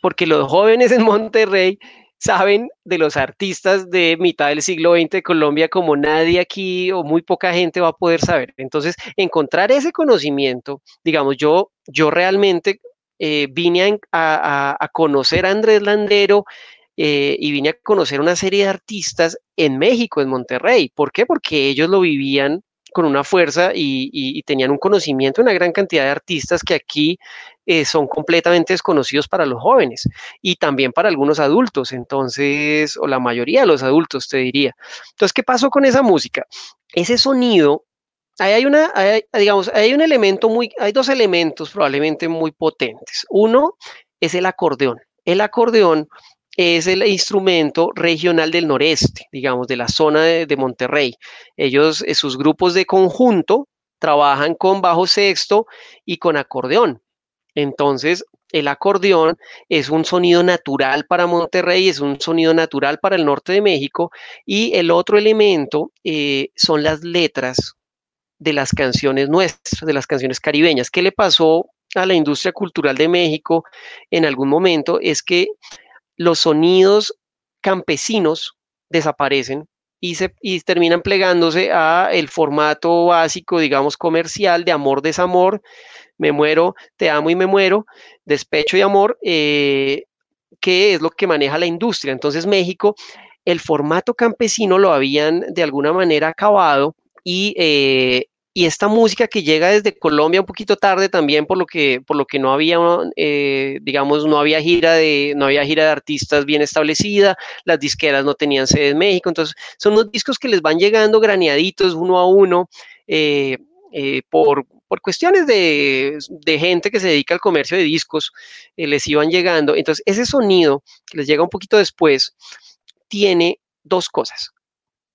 porque los jóvenes en Monterrey saben de los artistas de mitad del siglo XX de Colombia como nadie aquí o muy poca gente va a poder saber. Entonces, encontrar ese conocimiento, digamos, yo, yo realmente eh, vine a, conocer a Andrés Landero eh, y vine a conocer una serie de artistas en México, en Monterrey. ¿Por qué? Porque ellos lo vivían con una fuerza y, tenían un conocimiento, una gran cantidad de artistas que aquí eh, son completamente desconocidos para los jóvenes y también para algunos adultos, entonces, o la mayoría de los adultos, te diría. Entonces, ¿qué pasó con esa música? Ese sonido Ahí hay una, digamos, hay un elemento muy, hay dos elementos probablemente muy potentes. Uno es el acordeón. El acordeón es el instrumento regional del noreste, digamos, de la zona de, Monterrey. Ellos, eh, sus grupos de conjunto, trabajan con bajo sexto y con acordeón. Entonces, el acordeón es un sonido natural para Monterrey, es un sonido natural para el norte de México. Y el otro elemento eh, son las letras de las canciones nuestras, de las canciones caribeñas. ¿Qué le pasó a la industria cultural de México en algún momento? Es que los sonidos campesinos desaparecen y, se, y terminan plegándose a el formato básico, digamos, comercial de amor, desamor, me muero, te amo y me muero, despecho y amor, eh, que es lo que maneja la industria. Entonces México, el formato campesino lo habían de alguna manera acabado eh, y, esta música que llega desde Colombia un poquito tarde también por lo que, por lo que no había, eh, digamos, no había gira de, no había gira de artistas bien establecida, las disqueras no tenían sede en México, entonces son unos discos que les van llegando graneaditos uno a uno eh, por, por cuestiones de, de, gente que se dedica al comercio de discos, les iban llegando. Entonces, ese sonido que les llega un poquito después tiene dos cosas.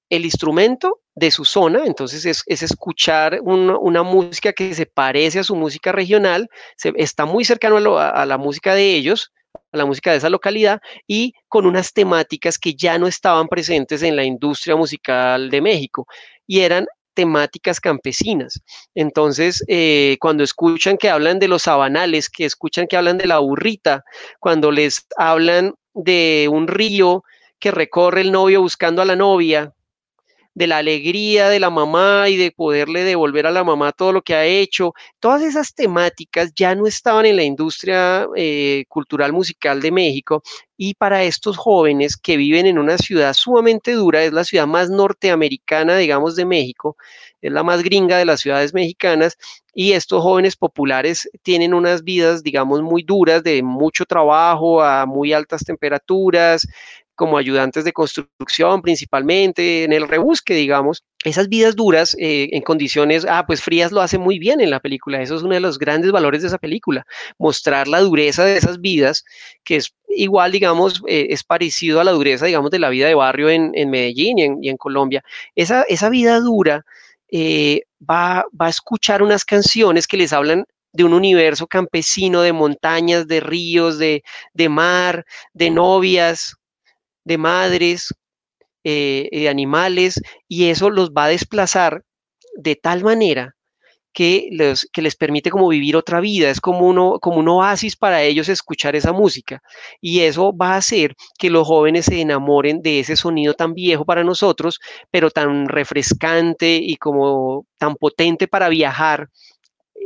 El instrumento de su zona, entonces es, escuchar una música que se parece a su música regional, se, está muy cercano a, la música de ellos, a la música de esa localidad y con unas temáticas que ya no estaban presentes en la industria musical de México y eran temáticas campesinas. Entonces, eh, cuando escuchan que hablan de los sabanales, que escuchan que hablan de la burrita, cuando les hablan de un río que recorre el novio buscando a la novia, de la alegría de la mamá y de poderle devolver a la mamá todo lo que ha hecho. Todas esas temáticas ya no estaban en la industria eh, cultural musical de México y para estos jóvenes que viven en una ciudad sumamente dura, es la ciudad más norteamericana, digamos, de México, es la más gringa de las ciudades mexicanas, y estos jóvenes populares tienen unas vidas, digamos, muy duras, de mucho trabajo, a muy altas temperaturas, como ayudantes de construcción principalmente, en el rebusque, digamos, esas vidas duras eh, en condiciones, ah, pues frías lo hace muy bien en la película, eso es uno de los grandes valores de esa película, mostrar la dureza de esas vidas, que es igual, digamos, eh, es parecido a la dureza, digamos, de la vida de barrio en, Medellín y en, Colombia. Esa, esa vida dura eh, va, va a escuchar unas canciones que les hablan de un universo campesino, de montañas, de ríos, de, de mar, de novias, de madres, eh, de animales, y eso los va a desplazar de tal manera que les, que les permite como vivir otra vida, es como, uno, como un oasis para ellos escuchar esa música. Y eso va a hacer que los jóvenes se enamoren de ese sonido tan viejo para nosotros, pero tan refrescante y como tan potente para viajar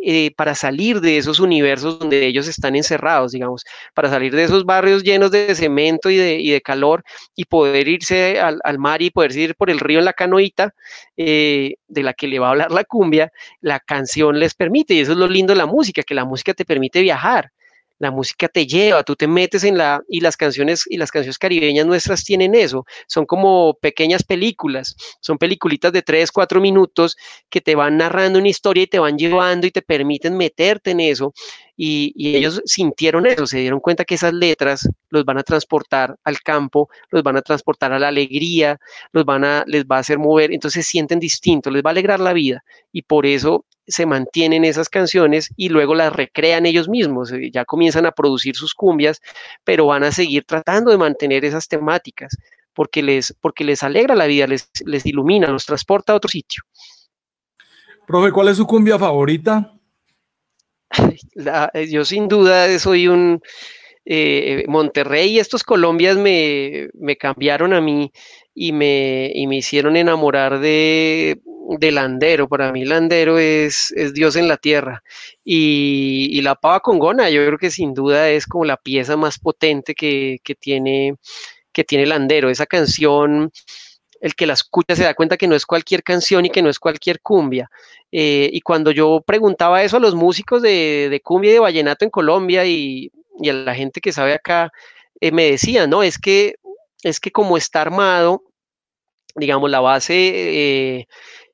eh, para salir de esos universos donde ellos están encerrados, digamos, para salir de esos barrios llenos de cemento y de, calor y poder irse al, mar y poder ir por el río en la canoita, eh, de la que le va a hablar la cumbia, la canción les permite, y eso es lo lindo de la música, que la música te permite viajar la música te lleva, tú te metes en la, y las canciones, y las canciones caribeñas nuestras tienen eso, son como pequeñas películas, son peliculitas de tres, cuatro minutos que te van narrando una historia y te van llevando y te permiten meterte en eso, y, ellos sintieron eso, se dieron cuenta que esas letras los van a transportar al campo, los van a transportar a la alegría, los van a, les va a hacer mover, entonces se sienten distintos, les va a alegrar la vida, y por eso se mantienen esas canciones y luego las recrean ellos mismos, eh, ya comienzan a producir sus cumbias, pero van a seguir tratando de mantener esas temáticas porque les, porque les alegra la vida, les, les ilumina, los transporta a otro sitio. Profe, ¿cuál es su cumbia favorita? Eh, yo sin duda soy un eh, Monterrey y estos Colombias me, me cambiaron a mí y me, y me hicieron enamorar de, de Landero. Para mí Landero es, es Dios en la tierra. Y, la pava congona, yo creo que sin duda es como la pieza más potente que, tiene, que tiene Landero. Esa canción el que la escucha se da cuenta que no es cualquier canción y que no es cualquier cumbia. Eh, y cuando yo preguntaba eso a los músicos de, cumbia y de vallenato en Colombia y, a la gente que sabe acá, eh, me decían, no, es que, es que como está armado, digamos, la base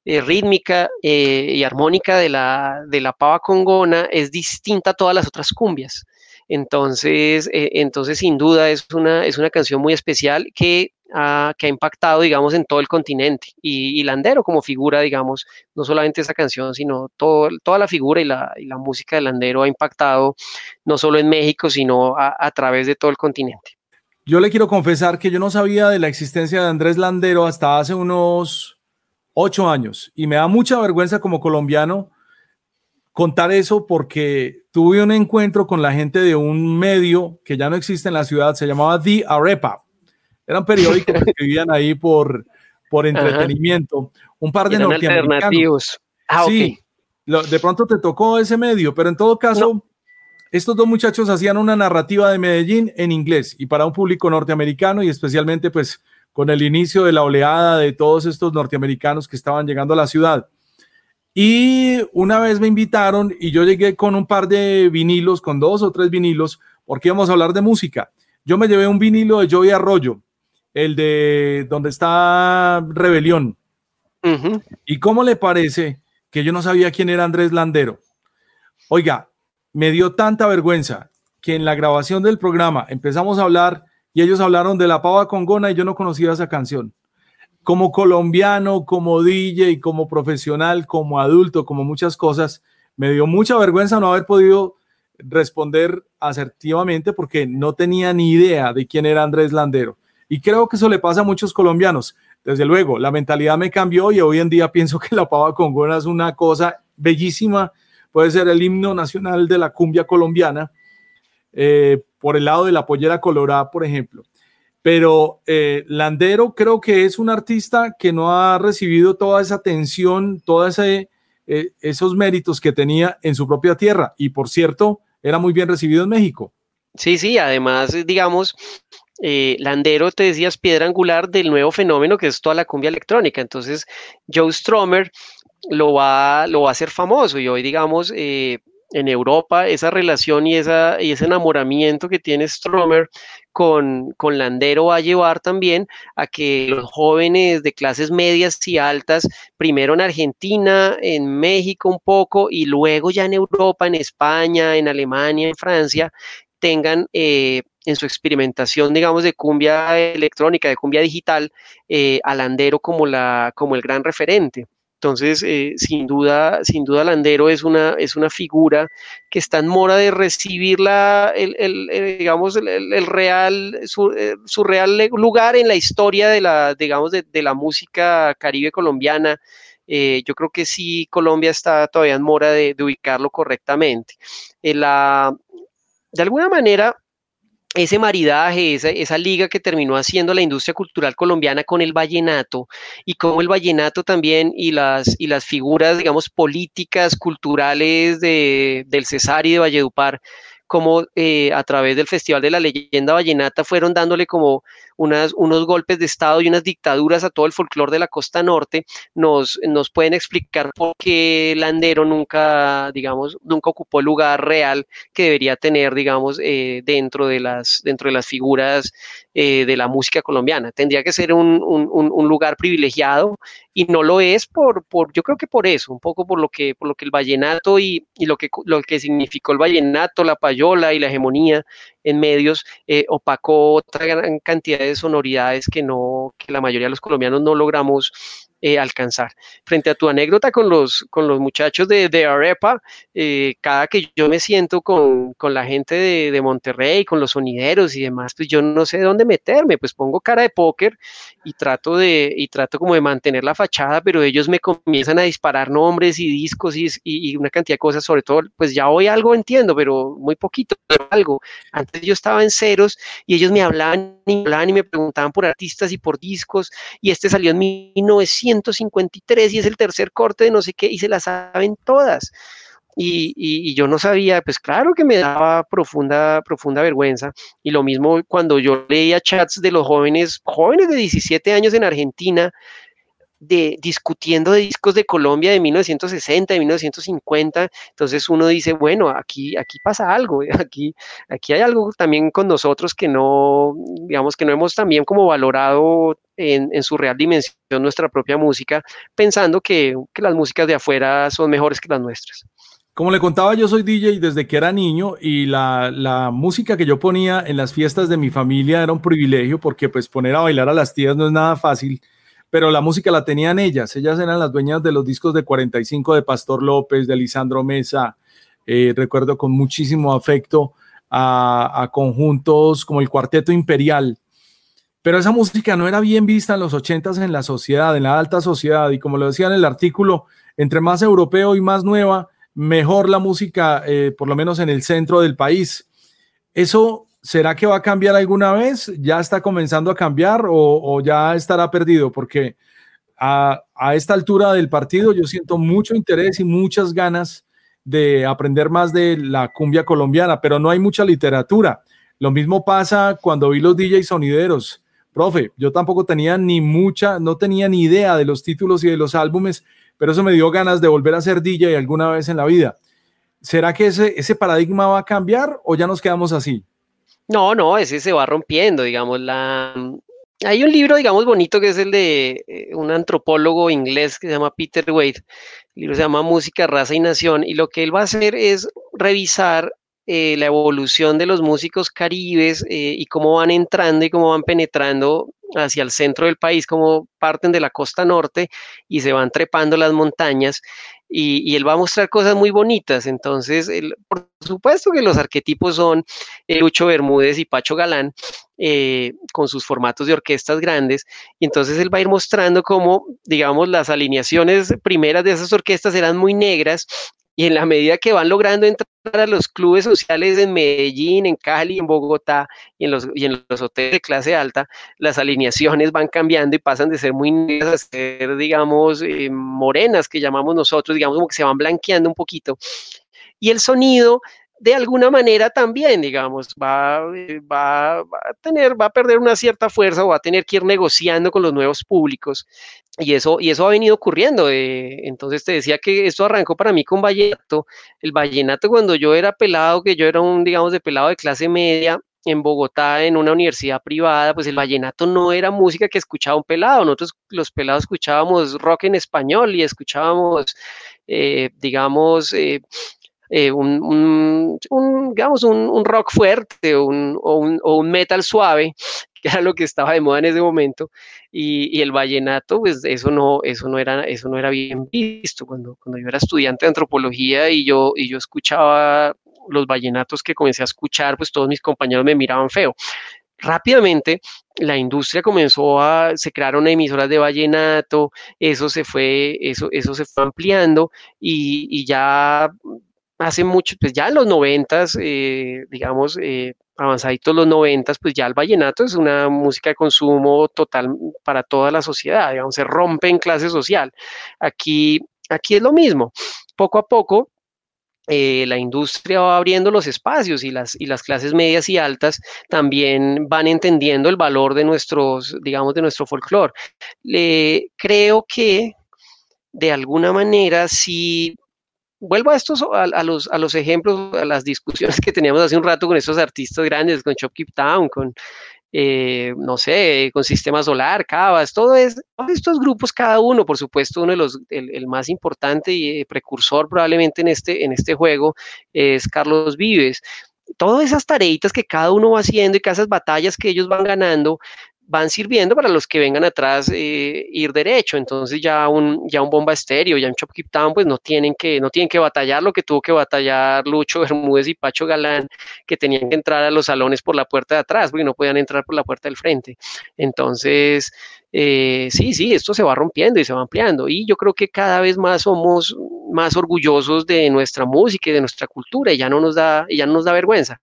rítmica y armónica de la, de la pava congona es distinta a todas las otras cumbias. Entonces, eh, entonces sin duda es una, es una canción muy especial que, ha, impactado, digamos, en todo el continente. Y, Landero como figura, digamos, no solamente esa canción, sino todo, toda la figura y la, y la, música de Landero ha impactado no solo en México, sino a, a través de todo el continente. Yo le quiero confesar que yo no sabía de la existencia de Andrés Landero hasta hace unos ocho años y me da mucha vergüenza como colombiano contar eso porque tuve un encuentro con la gente de un medio que ya no existe en la ciudad, se llamaba The Arepa. Eran periódicos que escribían ahí por, por entretenimiento. Un par de norteamericanos. Ah, sí, de pronto te tocó ese medio, pero en todo caso, estos dos muchachos hacían una narrativa de Medellín en inglés y para un público norteamericano y especialmente pues con el inicio de la oleada de todos estos norteamericanos que estaban llegando a la ciudad. Y una vez me invitaron y yo llegué con un par de vinilos, con dos o tres vinilos, porque íbamos a hablar de música. Yo me llevé un vinilo de Joey Arroyo, el de donde está Rebelión. ¿Y cómo le parece que yo no sabía quién era Andrés Landero? Oiga, me dio tanta vergüenza que en la grabación del programa empezamos a hablar y ellos hablaron de la pava congona y yo no conocía esa canción como colombiano, como DJ, como profesional, como adulto, como muchas cosas, me dio mucha vergüenza no haber podido responder asertivamente porque no tenía ni idea de quién era Andrés Landero. Y creo que eso le pasa a muchos colombianos. Desde luego, la mentalidad me cambió y hoy en día pienso que la pava congona es una cosa bellísima. Puede ser el himno nacional de la cumbia colombiana. Eh, por el lado de la pollera colorada, por ejemplo pero eh, Landero creo que es un artista que no ha recibido toda esa atención, todos eh, esos méritos que tenía en su propia tierra. Y por cierto, era muy bien recibido en México. Sí, sí, además, digamos, eh, Landero, te decías, piedra angular del nuevo fenómeno que es toda la cumbia electrónica. Entonces, Joe Stromer lo va, lo va a hacer famoso y hoy, digamos, en Europa, esa relación y, esa, y ese enamoramiento que tiene Stromer con, con, Landero va a llevar también a que los jóvenes de clases medias y altas, primero en Argentina, en México un poco y luego ya en Europa, en España, en Alemania, en Francia, tengan eh, en su experimentación, digamos, de cumbia electrónica, de cumbia digital, eh, a Landero como, la, como el gran referente. Entonces, eh, sin duda, sin duda, Landero es una, es una figura que está en mora de recibir la, el, digamos, el, real, eh, su, real lugar en la historia de la, digamos, de, la música caribe colombiana. Eh, yo creo que sí, Colombia está todavía en mora de, ubicarlo correctamente. La, de alguna manera, ese maridaje, esa, esa, liga que terminó haciendo la industria cultural colombiana con el vallenato y cómo el vallenato también y las, y las figuras, digamos, políticas, culturales de, del Cesar y de Valledupar como eh, a través del Festival de la Leyenda Vallenata fueron dándole como unas, unos golpes de Estado y unas dictaduras a todo el folclore de la costa norte, nos, nos pueden explicar por qué Landero nunca, digamos, nunca ocupó el lugar real que debería tener, digamos, eh, dentro, de las, dentro de las figuras eh, de la música colombiana. Tendría que ser un, un, un, lugar privilegiado y no lo es por, por, yo creo que por eso, un poco por lo que, por lo que el vallenato y, y lo, que, lo que significó el vallenato, la payola y la hegemonía en medios, eh, opacó otra gran cantidad de sonoridades que no, que la mayoría de los colombianos no logramos eh, alcanzar. Frente a tu anécdota con los, con los muchachos de, de Arepa, eh, cada que yo me siento con, con la gente de, de, Monterrey, con los sonideros y demás, pues yo no sé dónde meterme, pues pongo cara de póker y trato de, y trato como de mantener la fachada, pero ellos me comienzan a disparar nombres y discos y, y, una cantidad de cosas, sobre todo, pues ya hoy algo entiendo, pero muy poquito, algo. Antes yo estaba en ceros y ellos me hablaban y, me hablaban y me preguntaban por artistas y por discos y este salió en 1900 153 y es el tercer corte de no sé qué y se las saben todas. y, yo no sabía, pues claro que me daba profunda, profunda vergüenza. Y lo mismo cuando yo leía chats de los jóvenes, jóvenes de 17 años en Argentina, de, discutiendo de discos de Colombia de 1960, de 1950. Entonces uno dice, bueno, aquí, aquí pasa algo, aquí, aquí hay algo también con nosotros que no, digamos, que no hemos también como valorado en, en su real dimensión nuestra propia música, pensando que, que las músicas de afuera son mejores que las nuestras. Como le contaba, yo soy DJ desde que era niño y la, la, música que yo ponía en las fiestas de mi familia era un privilegio porque pues poner a bailar a las tías no es nada fácil pero la música la tenían ellas. Ellas eran las dueñas de los discos de 45 de Pastor López, de Lisandro Mesa. Eh, recuerdo con muchísimo afecto a, conjuntos como el Cuarteto Imperial. Pero esa música no era bien vista en los 80 en la sociedad, en la alta sociedad. Y como lo decía en el artículo, entre más europeo y más nueva, mejor la música, eh, por lo menos en el centro del país. Eso ¿será que va a cambiar alguna vez? ¿Ya está comenzando a cambiar o, ya estará perdido? Porque a, esta altura del partido yo siento mucho interés y muchas ganas de aprender más de la cumbia colombiana, pero no hay mucha literatura. Lo mismo pasa cuando vi los DJ sonideros. Profe, yo tampoco tenía ni mucha, no tenía ni idea de los títulos y de los álbumes, pero eso me dio ganas de volver a ser DJ alguna vez en la vida. ¿Será que ese, ese paradigma va a cambiar o ya nos quedamos así? No, no, ese se va rompiendo, digamos, la... Hay un libro, digamos, bonito que es el de eh, un antropólogo inglés que se llama Peter Wade. El libro se llama Música, Raza y Nación y lo que él va a hacer es revisar eh, la evolución de los músicos caribes eh, y cómo van entrando y cómo van penetrando hacia el centro del país, cómo parten de la costa norte y se van trepando las montañas y, él va a mostrar cosas muy bonitas. Entonces, por supuesto que los arquetipos son Lucho Bermúdez y Pacho Galán, eh, con sus formatos de orquestas grandes, y entonces él va a ir mostrando cómo, digamos, las alineaciones primeras de esas orquestas eran muy negras y en la medida que van logrando entrar a los clubes sociales en Medellín, en Cali, en Bogotá y en los, y en los hoteles de clase alta, las alineaciones van cambiando y pasan de ser muy negras a ser, digamos, eh, morenas, que llamamos nosotros, digamos, como que se van blanqueando un poquito. Y el sonido de alguna manera también, digamos, va, eh, va, va, a tener, va a perder una cierta fuerza o va a tener que ir negociando con los nuevos públicos. Y eso, y eso ha venido ocurriendo. Eh, entonces te decía que esto arrancó para mí con vallenato. El vallenato cuando yo era pelado, que yo era un, digamos, de pelado de clase media, en Bogotá, en una universidad privada, pues el vallenato no era música que escuchaba un pelado. Nosotros los pelados escuchábamos rock en español y escuchábamos, eh, digamos, un, digamos, un, rock fuerte o un, metal suave, que era lo que estaba de moda en ese momento, y, el vallenato, pues eso no, eso no, era, eso no era bien visto. Cuando, cuando yo era estudiante de antropología y yo, y yo escuchaba los vallenatos que comencé a escuchar, pues todos mis compañeros me miraban feo rápidamente la industria comenzó a, se crearon emisoras de vallenato, eso se fue, eso, eso se fue ampliando y, y ya hace mucho, pues ya en los noventas, eh, digamos, eh, avanzaditos los noventas, pues ya el vallenato es una música de consumo total para toda la sociedad, digamos, se rompe en clase social. Aquí, aquí es lo mismo. Poco a poco, eh, la industria va abriendo los espacios y las, y las clases medias y altas también van entendiendo el valor de nuestros, digamos, de nuestro folclore. creo que de alguna manera sí vuelvo a estos, a, los, a los ejemplos, a las discusiones que teníamos hace un rato con estos artistas grandes, con Keep Town, con, eh, no sé, con Sistema Solar, Cavas, todo es, todos estos grupos, cada uno, por supuesto, uno de los, el, más importante y eh, precursor probablemente en este, en este juego es Carlos Vives. Todas esas tareitas que cada uno va haciendo y que esas batallas que ellos van ganando, van sirviendo para los que vengan atrás eh, ir derecho. Entonces ya un, ya un bomba estéreo, ya un Chop Keep Town, pues no tienen, que, no tienen que batallar lo que tuvo que batallar Lucho Bermúdez y Pacho Galán, que tenían que entrar a los salones por la puerta de atrás, porque no podían entrar por la puerta del frente. Entonces, eh, sí, sí, esto se va rompiendo y se va ampliando. Y yo creo que cada vez más somos más orgullosos de nuestra música y de nuestra cultura y ya no nos da, ya no nos da vergüenza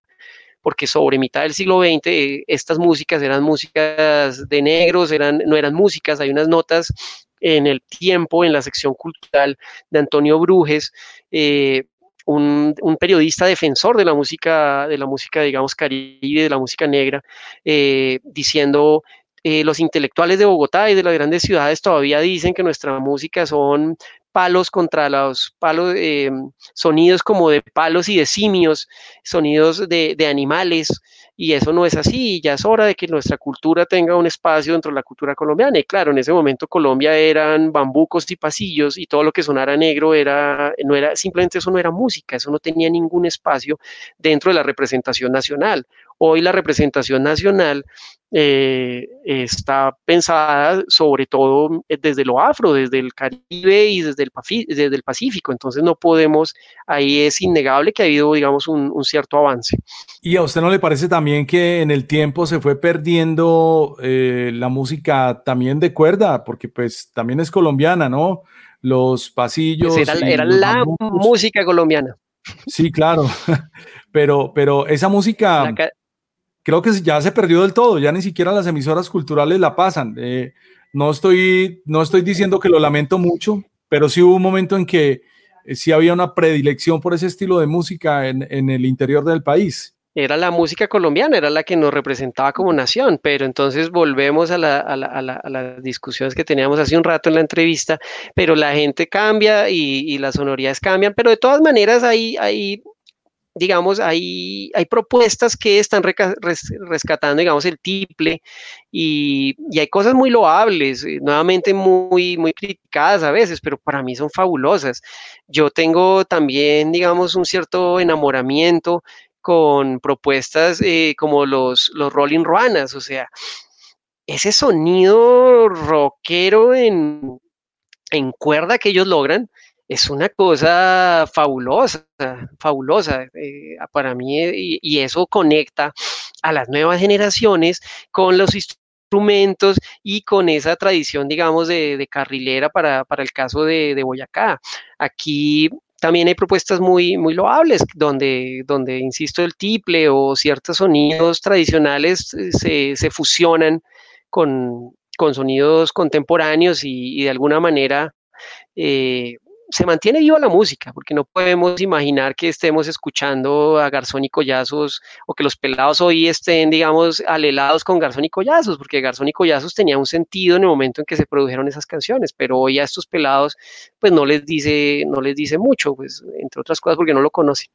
porque sobre mitad del siglo XX eh, estas músicas eran músicas de negros, eran, no eran músicas, hay unas notas en el tiempo, en la sección cultural de Antonio Brujes, eh, un, periodista defensor de la música, de la música, digamos, caribe, de la música negra, eh, diciendo los intelectuales de Bogotá y de las grandes ciudades todavía dicen que nuestra música son palos contra los palos, eh, sonidos como de palos y de simios, sonidos de, de, animales, y eso no es así, ya es hora de que nuestra cultura tenga un espacio dentro de la cultura colombiana. Y claro, en ese momento Colombia eran bambucos y pasillos, y todo lo que sonara negro era, no era, simplemente eso no era música, eso no tenía ningún espacio dentro de la representación nacional. Hoy la representación nacional eh, está pensada sobre todo eh, desde lo afro, desde el Caribe y desde el, desde el Pacífico. Entonces no podemos, ahí es innegable que ha habido, digamos, un, cierto avance. ¿Y a usted no le parece también que en el tiempo se fue perdiendo eh, la música también de cuerda? Porque pues también es colombiana, ¿no? Los pasillos. Pues era, la música colombiana. Sí, claro. Pero, pero esa música creo que ya se perdió del todo, ya ni siquiera las emisoras culturales la pasan. Eh, no, estoy, no estoy diciendo que lo lamento mucho, pero sí hubo un momento en que eh, sí había una predilección por ese estilo de música en, en, el interior del país. Era la música colombiana, era la que nos representaba como nación, pero entonces volvemos a, la, a, la, a, las discusiones que teníamos hace un rato en la entrevista, pero la gente cambia y, y las sonoridades cambian, pero de todas maneras hay, hay digamos, hay, hay propuestas que están rescatando, digamos, el tiple y, hay cosas muy loables, eh, nuevamente muy, muy criticadas a veces, pero para mí son fabulosas. Yo tengo también, digamos, un cierto enamoramiento con propuestas eh, como los, los Rolling Ruanas, o sea, ese sonido rockero en, en cuerda que ellos logran, es una cosa fabulosa, fabulosa eh, para mí eh, y, eso conecta a las nuevas generaciones con los instrumentos y con esa tradición, digamos, de, carrilera para, el caso de, Boyacá. Aquí también hay propuestas muy, muy loables, donde, donde, insisto, el tiple o ciertos sonidos tradicionales eh, se, fusionan con, sonidos contemporáneos y, de alguna manera se mantiene viva la música, porque no podemos imaginar que estemos escuchando a Garzón y Collazos o que los pelados hoy estén, digamos, alelados con Garzón y Collazos, porque Garzón y Collazos tenía un sentido en el momento en que se produjeron esas canciones, pero hoy a estos pelados pues no les dice, no les dice mucho, pues entre otras cosas porque no lo conocen.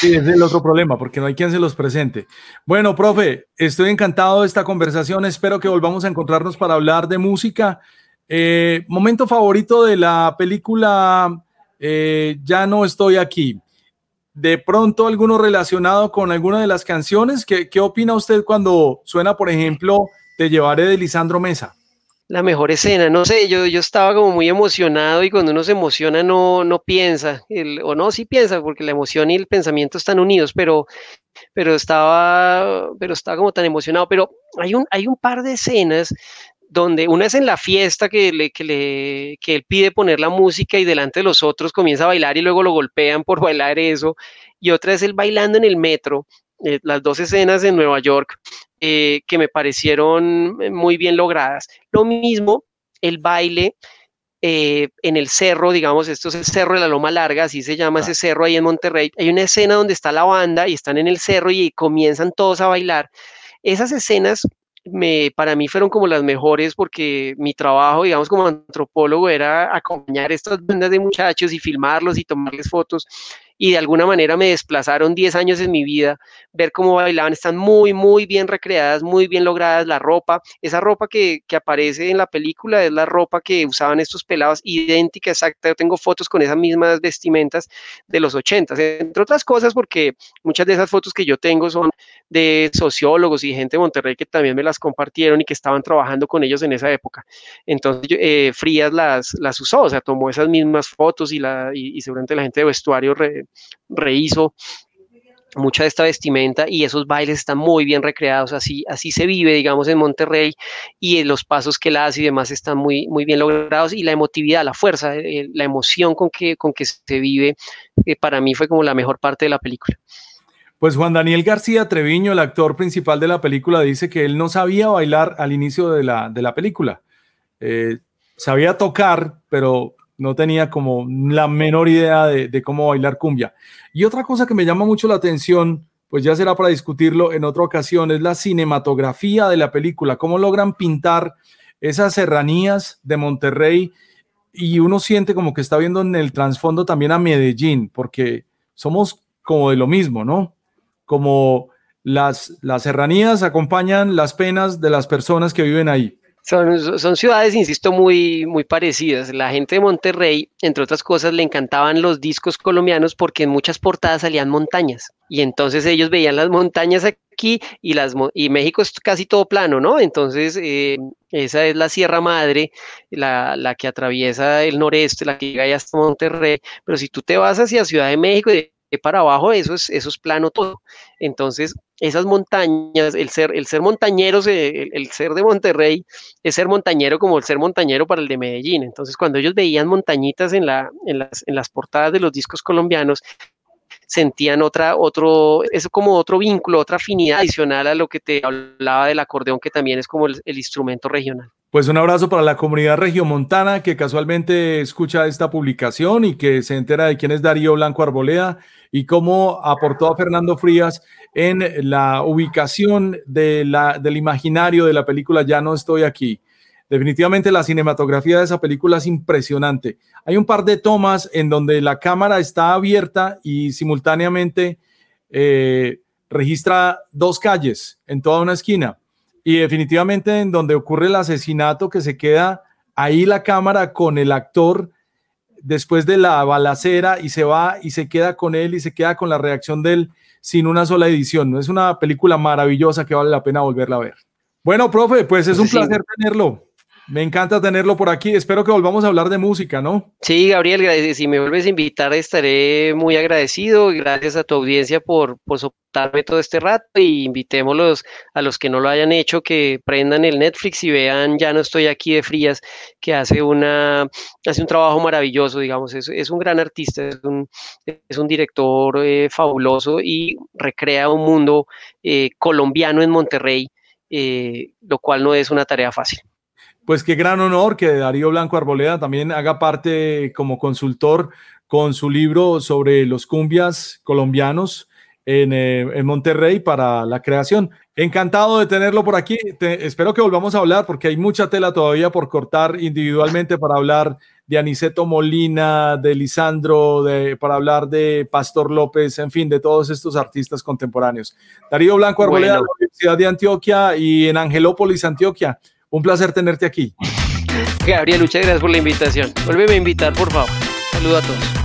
Sí, es el otro problema, porque no hay quien se los presente. Bueno, profe, estoy encantado de esta conversación, espero que volvamos a encontrarnos para hablar de música eh, momento favorito de la película eh, Ya no estoy aquí. De pronto alguno relacionado con alguna de las canciones. ¿Qué, ¿Qué, opina usted cuando suena, por ejemplo, Te llevaré de Lisandro Mesa? La mejor escena, no sé, yo, yo estaba como muy emocionado y cuando uno se emociona no, no piensa, o no, sí piensa, porque la emoción y el pensamiento están unidos, pero, pero estaba, pero estaba como tan emocionado. Pero hay un, hay un par de escenas donde una es en la fiesta que, le, que, le, que él pide poner la música y delante de los otros comienza a bailar y luego lo golpean por bailar eso, y otra es él bailando en el metro, eh, las dos escenas en Nueva York eh, que me parecieron eh, muy bien logradas. Lo mismo, el baile en el cerro, digamos, esto es el cerro de la Loma Larga, así se llama ese cerro ahí en Monterrey. Hay una escena donde está la banda y están en el cerro y comienzan todos a bailar. Esas escenas me, para mí fueron como las mejores porque mi trabajo, digamos, como antropólogo era acompañar estas bandas de muchachos y filmarlos y tomarles fotos y de alguna manera me desplazaron 10 años en mi vida, ver cómo bailaban, están muy, muy bien recreadas, muy bien logradas, la ropa, esa ropa que, que aparece en la película es la ropa que usaban estos pelados, idéntica, exacta, yo tengo fotos con esas mismas vestimentas de los 80, entre otras cosas porque muchas de esas fotos que yo tengo son de sociólogos y gente de Monterrey que también me las compartieron y que estaban trabajando con ellos en esa época. Entonces, eh, Frías las, las usó, o sea, tomó esas mismas fotos y, la, y, seguramente la gente de vestuario rehizo mucha de esta vestimenta y esos bailes están muy bien recreados, así, así se vive, digamos, en Monterrey y los pasos que él hace y demás están muy, muy bien logrados y la emotividad, la fuerza, eh, la emoción con que, con que se vive, eh, para mí fue como la mejor parte de la película. Pues Juan Daniel García Treviño, el actor principal de la película, dice que él no sabía bailar al inicio de la, de la película. Eh, sabía tocar, pero no tenía como la menor idea de, cómo bailar cumbia. Y otra cosa que me llama mucho la atención, pues ya será para discutirlo en otra ocasión, es la cinematografía de la película, cómo logran pintar esas serranías de Monterrey y uno siente como que está viendo en el trasfondo también a Medellín, porque somos como de lo mismo, ¿no? Como las, las serranías acompañan las penas de las personas que viven ahí. Son, son, ciudades, insisto, muy, muy parecidas. La gente de Monterrey, entre otras cosas, le encantaban los discos colombianos porque en muchas portadas salían montañas. Y entonces ellos veían las montañas aquí y, las, y México es casi todo plano, ¿no? Entonces, eh, esa es la Sierra Madre, la, la, que atraviesa el noreste, la que llega hasta Monterrey. Pero si tú te vas hacia Ciudad de México, para abajo, eso es, eso es plano todo. Entonces, esas montañas, el ser, el ser montañero, el, ser de Monterrey, es ser montañero como el ser montañero para el de Medellín. Entonces, cuando ellos veían montañitas en, la, en, las, en las portadas de los discos colombianos, sentían otra, otro, eso como otro vínculo, otra afinidad adicional a lo que te hablaba del acordeón, que también es como el instrumento regional. Pues un abrazo para la comunidad regiomontana que casualmente escucha esta publicación y que se entera de quién es Darío Blanco Arboleda y cómo aportó a Fernando Frías en la ubicación del imaginario de la película Ya no estoy aquí. Definitivamente la cinematografía de esa película es impresionante. Hay un par de tomas en donde la cámara está abierta y simultáneamente eh, registra dos calles en toda una esquina y definitivamente en donde ocurre el asesinato que se queda ahí la cámara con el actor después de la balacera y se va y se queda con él y se queda con la reacción de él sin una sola edición. Es una película maravillosa que vale la pena volverla a ver. Bueno, profe, pues es un placer tenerlo. Me encanta tenerlo por aquí. Espero que volvamos a hablar de música, ¿no? Sí, Gabriel, si me vuelves a invitar estaré muy agradecido. Gracias a tu audiencia por, por soportarme todo este rato y invitémoslos a los que no lo hayan hecho que prendan el Netflix y vean Ya no estoy aquí de Frías, que hace, una, hace un trabajo maravilloso, digamos. Es, es un gran artista, es un, es un director eh, fabuloso y recrea un mundo eh, colombiano en Monterrey, eh, lo cual no es una tarea fácil pues qué gran honor que Darío Blanco Arboleda también haga parte como consultor con su libro sobre los cumbias colombianos en, eh, Monterrey para la creación. Encantado de tenerlo por aquí. espero que volvamos a hablar porque hay mucha tela todavía por cortar individualmente para hablar de Aniceto Molina, de Lisandro, de, para hablar de Pastor López, en fin, de todos estos artistas contemporáneos. Darío Blanco Arboleda, de la Universidad de Antioquia y en Angelópolis, Antioquia. Un placer tenerte aquí. Gabriel, muchas gracias por la invitación. Vuelve a invitar, por favor. Saludos a todos.